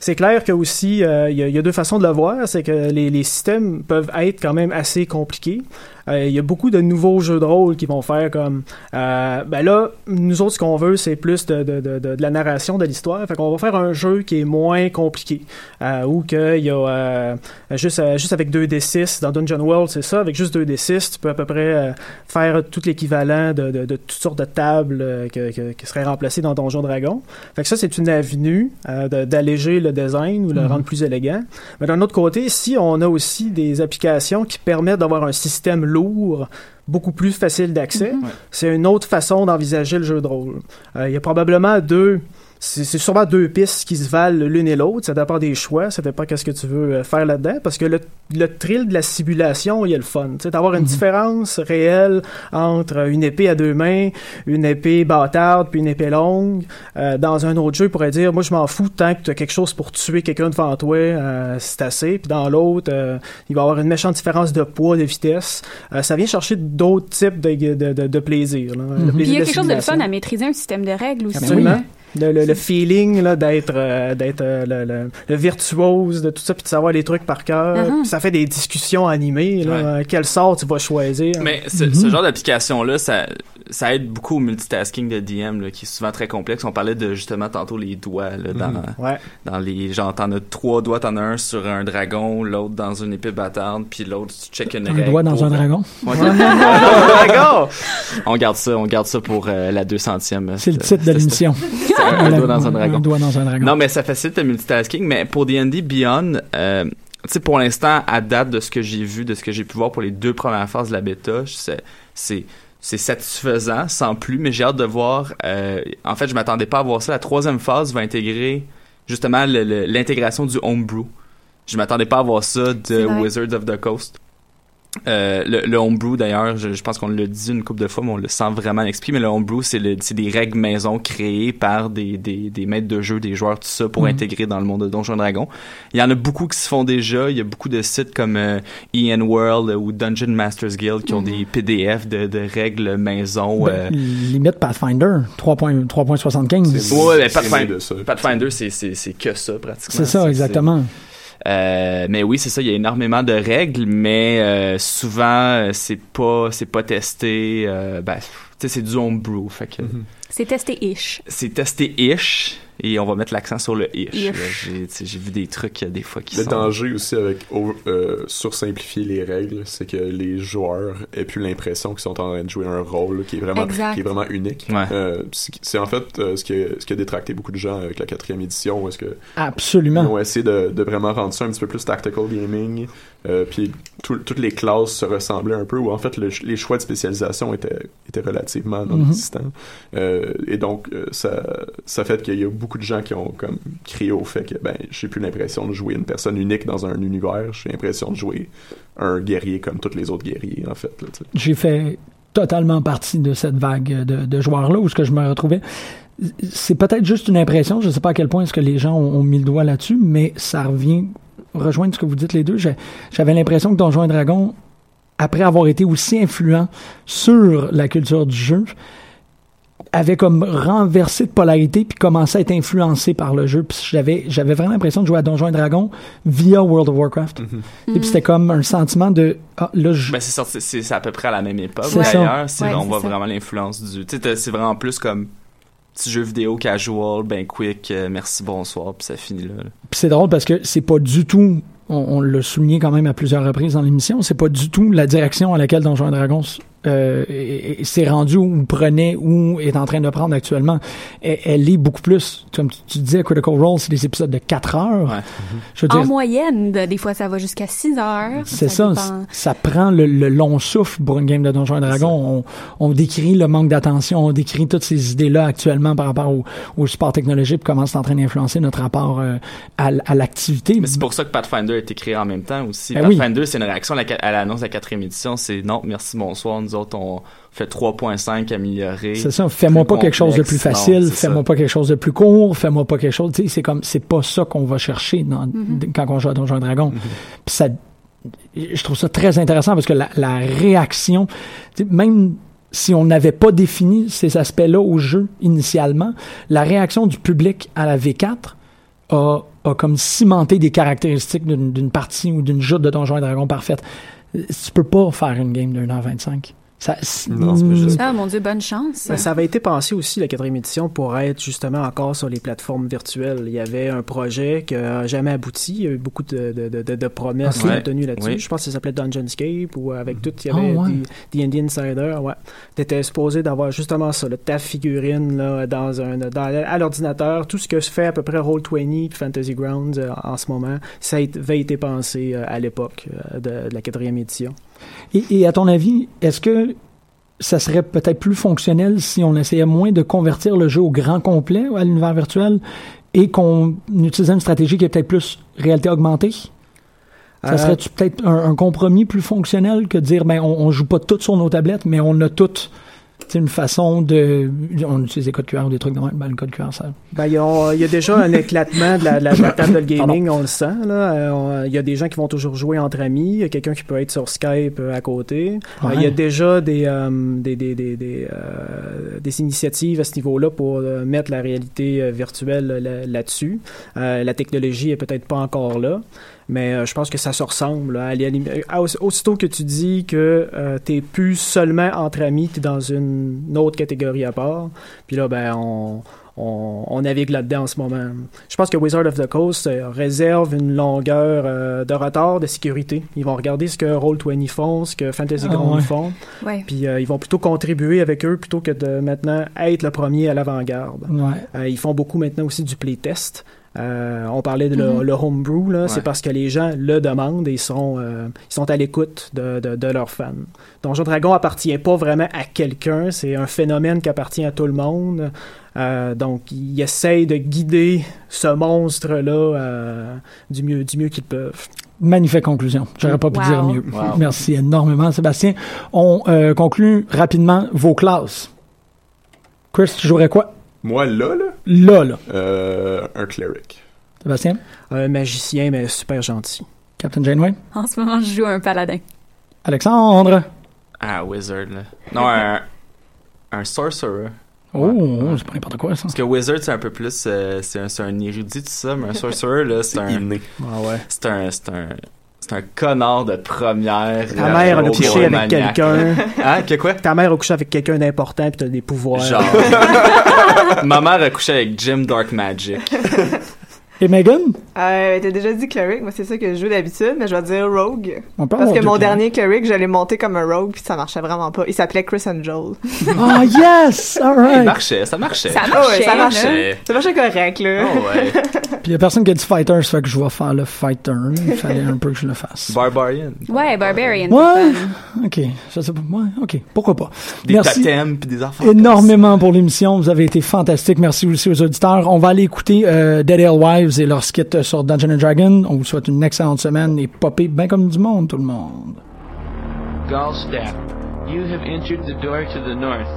c'est clair que aussi euh, il y, a- il y a deux façons de le voir, c'est que les, les systèmes peuvent être quand même assez compliqués. Euh, Il y a beaucoup de nouveaux jeux de rôle qui vont faire comme euh, ben là nous autres ce qu'on veut c'est plus de, de, de, de, la narration de l'histoire. Fait qu'on va faire un jeu qui est moins compliqué euh, ou qu'il y a juste juste avec 2d6 dans Dungeon World c'est ça avec juste 2d6 tu peux à peu près faire tout l'équivalent de, de, de toutes sortes de tables que, que- qui seraient remplacées dans Donjon Dragon. Fait que ça, c'est une avenue euh, d'alléger le design ou le Mhm. rendre plus élégant. Mais d'un autre côté, si on a aussi des applications qui permettent d'avoir un système lourd, beaucoup plus facile d'accès, Mhm. c'est une autre façon d'envisager le jeu de rôle. Euh, Il y a probablement deux... C'est c'est sûrement deux pistes qui se valent l'une et l'autre. Ça dépend des choix. Ça dépend qu'est-ce que tu veux euh, faire là-dedans. Parce que le, le thrill de la simulation, il y a le fun. Tu sais, d'avoir une Mhm. différence réelle entre une épée à deux mains, une épée bâtarde puis une épée longue. Euh, dans un autre jeu, il pourrait dire, moi, je m'en fous tant que tu as quelque chose pour tuer quelqu'un devant toi, euh, c'est assez. Puis dans l'autre, euh, il va y avoir une méchante différence de poids, de vitesse. Euh, ça vient chercher d'autres types de, de, de, de plaisir. là. Le Mhm. Puis il y a quelque chose de le fun à maîtriser un système de règles aussi. Absolument. Le, le, le feeling là, d'être euh, d'être euh, le, le, le virtuose de tout ça puis de savoir les trucs par cœur Uh-huh. Ça fait des discussions animées là, euh, quel sort tu vas choisir? Mais ce, ce genre d'application-là, ça, ça aide beaucoup au multitasking de DM, là, qui est souvent très complexe. On parlait de justement tantôt les doigts, là, dans, Mhm. Ouais. dans les. Genre, t'en as trois doigts, t'en as un sur un dragon, l'autre dans une épée bâtarde, puis l'autre, tu check une Un règle. doigt dans un dragon? Ouais, dans un dragon! On garde ça, on garde ça pour euh, la 200e. C'est le titre de l'émission. Un, doigt dans un dragon. Un doigt dans un dragon. Non, mais ça facilite le multitasking. Mais pour D&D Beyond, euh, tu sais, pour l'instant, à date de ce que j'ai vu, de ce que j'ai pu voir pour les deux premières phases de la bêta, c'est c'est c'est satisfaisant, sans plus. Mais j'ai hâte de voir. euh, en fait, je m'attendais pas à voir ça. La troisième phase va intégrer justement le- le- l'intégration du homebrew. Je m'attendais pas à voir ça de. Wizards of the Coast. Euh, le, le homebrew d'ailleurs, je, je pense qu'on l'a dit une couple de fois, mais on le sent vraiment à. Mais le homebrew, c'est le- c'est des règles maison créées par des, des, des maîtres de jeu, des joueurs, tout ça, pour Mhm. intégrer dans le monde de Donjons Dragon. Il y en a beaucoup qui se font déjà. Il y a beaucoup de sites comme euh, EN World ou Dungeon Masters Guild qui ont Mhm. des PDF de, de règles maison. Ben, euh, limite Pathfinder, 3.- 3.75. Ouais, c'est Pathfinder. Pathfinder, c'est, c'est, c'est que ça, pratiquement. C'est ça, exactement. Euh, mais oui, c'est ça. Il y a énormément de règles, mais euh, souvent c'est pas, c'est pas testé. euh, ben, tu sais, c'est du homebrew, fait que C'est testé-ish. c'est testé ish. Et on va mettre l'accent sur le ish. J'ai, vu des trucs euh, des fois qui Le sont. danger aussi avec euh, sursimplifier les règles, c'est que les joueurs aient plus l'impression qu'ils sont en train de jouer un rôle qui est vraiment qui est vraiment unique. Ouais. Euh, c'est en fait euh, ce qui a, ce qui a détracté beaucoup de gens avec la quatrième édition, où est-ce que Absolument. ils ont essayé de, de vraiment rendre ça un petit peu plus tactical gaming, euh, puis tout- toutes les classes se ressemblaient un peu, où en fait le- les choix de spécialisation étaient, étaient relativement non Mhm. existants. Euh, et donc euh, ça, ça fait qu'il y a beaucoup de gens qui ont comme crié au fait que ben j'ai plus l'impression de jouer une personne unique dans un univers, j'ai l'impression de jouer un guerrier comme tous les autres guerriers en fait. J'ai fait totalement partie de cette vague de, joueurs-là où ce que je me retrouvais. C'est peut-être juste une impression, je ne sais pas à quel point est-ce que les gens ont, mis le doigt là-dessus, mais ça revient rejoindre ce que vous dites les deux. J'avais l'impression que Donjons et Dragons, après avoir été aussi influent sur la culture du jeu, avait comme renversé de polarité puis commençait à être influencé par le jeu. Puis j'avais j'avais vraiment l'impression de jouer à Donjons et Dragons via World of Warcraft. Et puis c'était comme un sentiment de ah là je Ben, c'est sorti, c'est, c'est à peu près à la même époque. C'est ça. D'ailleurs, c'est, Ouais, on c'est voit ça. vraiment l'influence du. Tu sais, c'est vraiment plus comme petit jeu vidéo casual, ben quick, euh, merci, bonsoir, puis ça finit là. là. Puis c'est drôle parce que c'est pas du tout, on, on l'a souligné quand même à plusieurs reprises dans l'émission, c'est pas du tout la direction à laquelle Donjons et Dragons s'est rendue ou prenait ou est en train de prendre actuellement, elle, elle est beaucoup plus, comme tu, tu disais, Critical Role, c'est des épisodes de 4 heures. Je veux En moyenne, de- des fois, ça va jusqu'à 6 heures. c'est ça, ça prend le, le long souffle pour une game de Donjons et Dragons. On, on décrit le manque d'attention, on décrit toutes ces idées-là actuellement par rapport au, au support technologique, comment c'est en train d'influencer notre rapport euh, à, l'activité. Mais c'est pour ça que Pathfinder a été créé en même temps aussi. Ben oui. Pathfinder, c'est une réaction à la- à l'annonce de la quatrième édition. C'est non, merci, bonsoir. Nous nous autres, on fait 3.5 amélioré. C'est ça, fais-moi pas quelque chose de plus facile, fais-moi pas quelque chose de plus court, fais-moi pas quelque chose, tu sais, c'est comme, c'est pas ça qu'on va chercher mhm. quand on joue à Donjon Dragon. Mm je trouve ça très intéressant parce que la, réaction, même si on n'avait pas défini ces aspects-là au jeu initialement, la réaction du public à la V4 a, comme cimenté des caractéristiques d'une partie ou d'une joute de Donjons et Dragons parfaite. Euh, tu peux pas faire une game de 1h25. Ça. Ah mon dieu, bonne chance. Ça avait été pensé aussi la quatrième édition pour être justement encore sur les plateformes virtuelles. Il y avait un projet qui n'a jamais abouti. Il y a eu beaucoup de, de, de, de promesses okay. obtenues là-dessus. Je pense que ça s'appelait Dungeonscape ou avec tout, il y avait. The, Indian Insider. Ouais. T'étais supposé d'avoir justement ça, le, ta figurine là, dans un, dans, à l'ordinateur. Tout ce que se fait à peu près Roll20 puis Fantasy Grounds euh, en ce moment, ça avait été pensé euh, à l'époque euh, de, de la quatrième édition. Et, et à ton avis, est-ce que ça serait peut-être plus fonctionnel si on essayait moins de convertir le jeu au grand complet à l'univers virtuel et qu'on utilisait une stratégie qui est peut-être plus réalité augmentée? Ça Euh, serait peut-être un, un compromis plus fonctionnel que de dire ben on, on joue pas tout sur nos tablettes, mais on a toutes c'est une façon de on utilise des codes QR ou des trucs même. Ben, le code QR ça Ben, il y, a, il y a déjà un éclatement de la, la- table de gaming, on le sent. Là. Euh, Il y a des gens qui vont toujours jouer entre amis. Il y a quelqu'un qui peut être sur Skype euh, à côté. Euh, Ouais. il y a déjà des, euh, des, des, des, des, des initiatives à ce niveau-là pour mettre la réalité virtuelle là- là-dessus. La technologie est peut-être pas encore là. Mais euh, je pense que ça se ressemble. là. À à- auss- aussitôt que tu dis que euh, t'es plus seulement entre amis, t'es dans une, une autre catégorie à part. Puis là, ben, on, on, on navigue là-dedans en ce moment. Je pense que Wizard of the Coast euh, réserve une longueur euh, de retard de sécurité. Ils vont regarder ce que Roll20 font, ce que Fantasy Ah, Ground ouais. font. Ouais. Puis euh, ils vont plutôt contribuer avec eux plutôt que de maintenant être le premier à l'avant-garde. Ouais. Euh, ils font beaucoup maintenant aussi du playtest. Euh, on parlait de le, Mhm. le homebrew, là, Ouais. c'est parce que les gens le demandent et ils sont, euh, ils sont à l'écoute de, de, de leurs fans. Donjon Dragon appartient pas vraiment à quelqu'un, c'est un phénomène qui appartient à tout le monde. Euh, donc, ils essayent de guider ce monstre-là euh, du mieux, du mieux qu'ils peuvent. Magnifique conclusion. J'aurais pas pu Wow. dire mieux. Wow. Merci énormément, Sébastien. On euh, conclut rapidement vos classes. Chris, tu jouerais quoi? Moi, là, là? Là, là. Euh, un cleric. Sébastien? Un magicien, mais super gentil. Captain Janeway? En ce moment, je joue un paladin. Alexandre? Ah, Wizard, là. Non, un, un Sorcerer. Oh, c'est pas n'importe quoi, ça. Parce que Wizard, c'est un peu plus. euh, c'est un, érudit, tout ça, mais un Sorcerer, là, c'est un. Ah ouais. C'est un. C'est un. C'est un connard de première. Ta mère a couché avec quelqu'un. Hein, que quoi? Ta mère a couché avec quelqu'un d'important puis t'as des pouvoirs. Genre. Ma mère a couché avec Jim Dark Magic. Et Megan? Euh, t'as déjà dit cleric, moi c'est ça que je joue d'habitude, mais je vais dire rogue. On peut Parce que mon dernier cleric, je l'ai monté comme un rogue, puis ça marchait vraiment pas. Il s'appelait Chris and Joel. Oh, yes! All Il marchait, ça marchait. Ça marchait, ça marchait. Ça marchait correct, là. Oh, ouais. Puis il y a personne qui a dit fighter, ça fait que je vais faire le fighter. Il fallait un peu que je le fasse. Barbarian. Ouais, Barbarian. Ouais. Ok. Je sais pas. Ouais, ok. Pourquoi pas. Des Merci totems puis des enfants. énormément pour l'émission. Vous avez été fantastique. Merci aussi aux auditeurs. On va aller écouter euh, Dead Wives et leur skit sur Dungeon and Dragon. On vous souhaite une excellente semaine et popez bien comme du monde, tout le monde. Galstaff, you have entered the door to the north.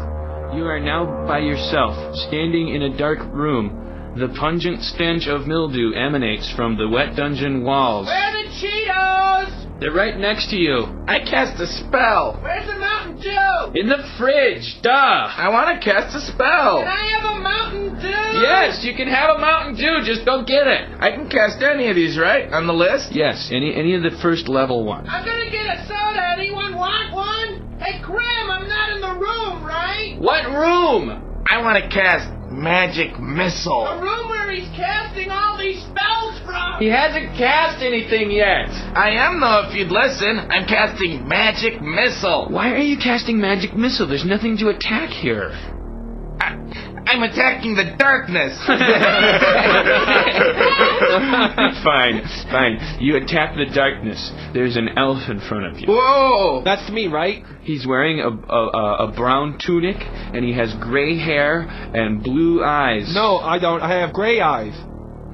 You are now by yourself, standing in a dark room. The pungent stench of mildew emanates from the wet dungeon walls. Where are the Cheetos? They're right next to you. I cast a spell. Where's the Mountain Dew? In the fridge, duh! I want to cast a spell. Can I have a Mountain Dew? Yes, you can have a Mountain Dew, just go get it. I can cast any of these, right? On the list? Yes, any any of the first level ones. I'm gonna get a soda. Anyone want one? Hey, Grim, I'm not in the room, right? What room? I want to cast magic missile. A room where he's casting all these spells from. He hasn't cast anything yet. I am though, if you'd listen. I'm casting magic missile. Why are you casting magic missile? There's nothing to attack here. I'm attacking the darkness. fine, fine. You attack the darkness. There's an elf in front of you. Whoa! That's me, right? He's wearing a, a, a brown tunic, and he has gray hair and blue eyes. No, I don't. I have gray eyes.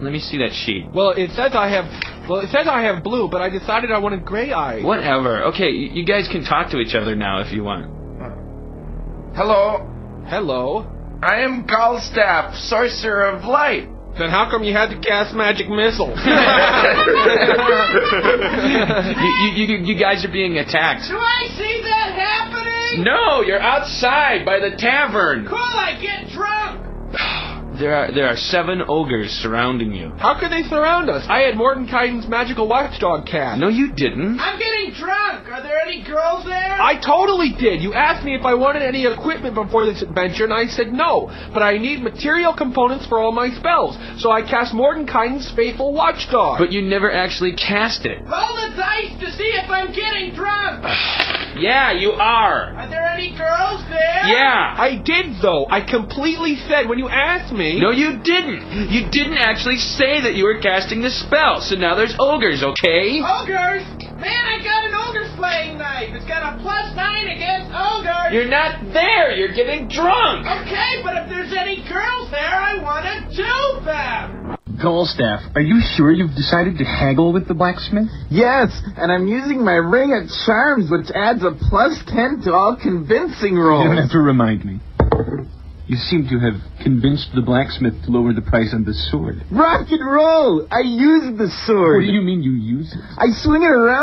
Let me see that sheet. Well, it says I have. Well, it says I have blue, but I decided I wanted gray eyes. Whatever. Okay, you guys can talk to each other now if you want. Hello. Hello. I am Galstaff, sorcerer of light. Then how come you had to cast magic missiles? you, you, you, you guys are being attacked. Do I see that happening? No, you're outside by the tavern. Cool, I get drunk. There are there are seven ogres surrounding you. How could they surround us? I had Mordenkainen's magical watchdog cast. No, you didn't. I'm getting drunk. Are there any girls there? I totally did. You asked me if I wanted any equipment before this adventure, and I said no. But I need material components for all my spells, so I cast Mordenkainen's faithful watchdog. But you never actually cast it. Roll the dice to see if I'm getting drunk. Yeah, you are. Are there any girls there? Yeah. I did though. I completely said when you asked me. No, you didn't. You didn't actually say that you were casting the spell. So now there's ogres, okay? Ogres? Man, I got an ogre slaying knife. It's got a plus nine against ogres. You're not there. You're getting drunk. Okay, but if there's any girls there, I want to do them. Goldstaff, are you sure you've decided to haggle with the blacksmith? Yes, and I'm using my ring of charms, which adds a plus 10 to all convincing rolls. You don't have to remind me. You seem to have convinced the blacksmith to lower the price on the sword. Rock and roll! I use the sword. What do you mean you use it? I swing it around.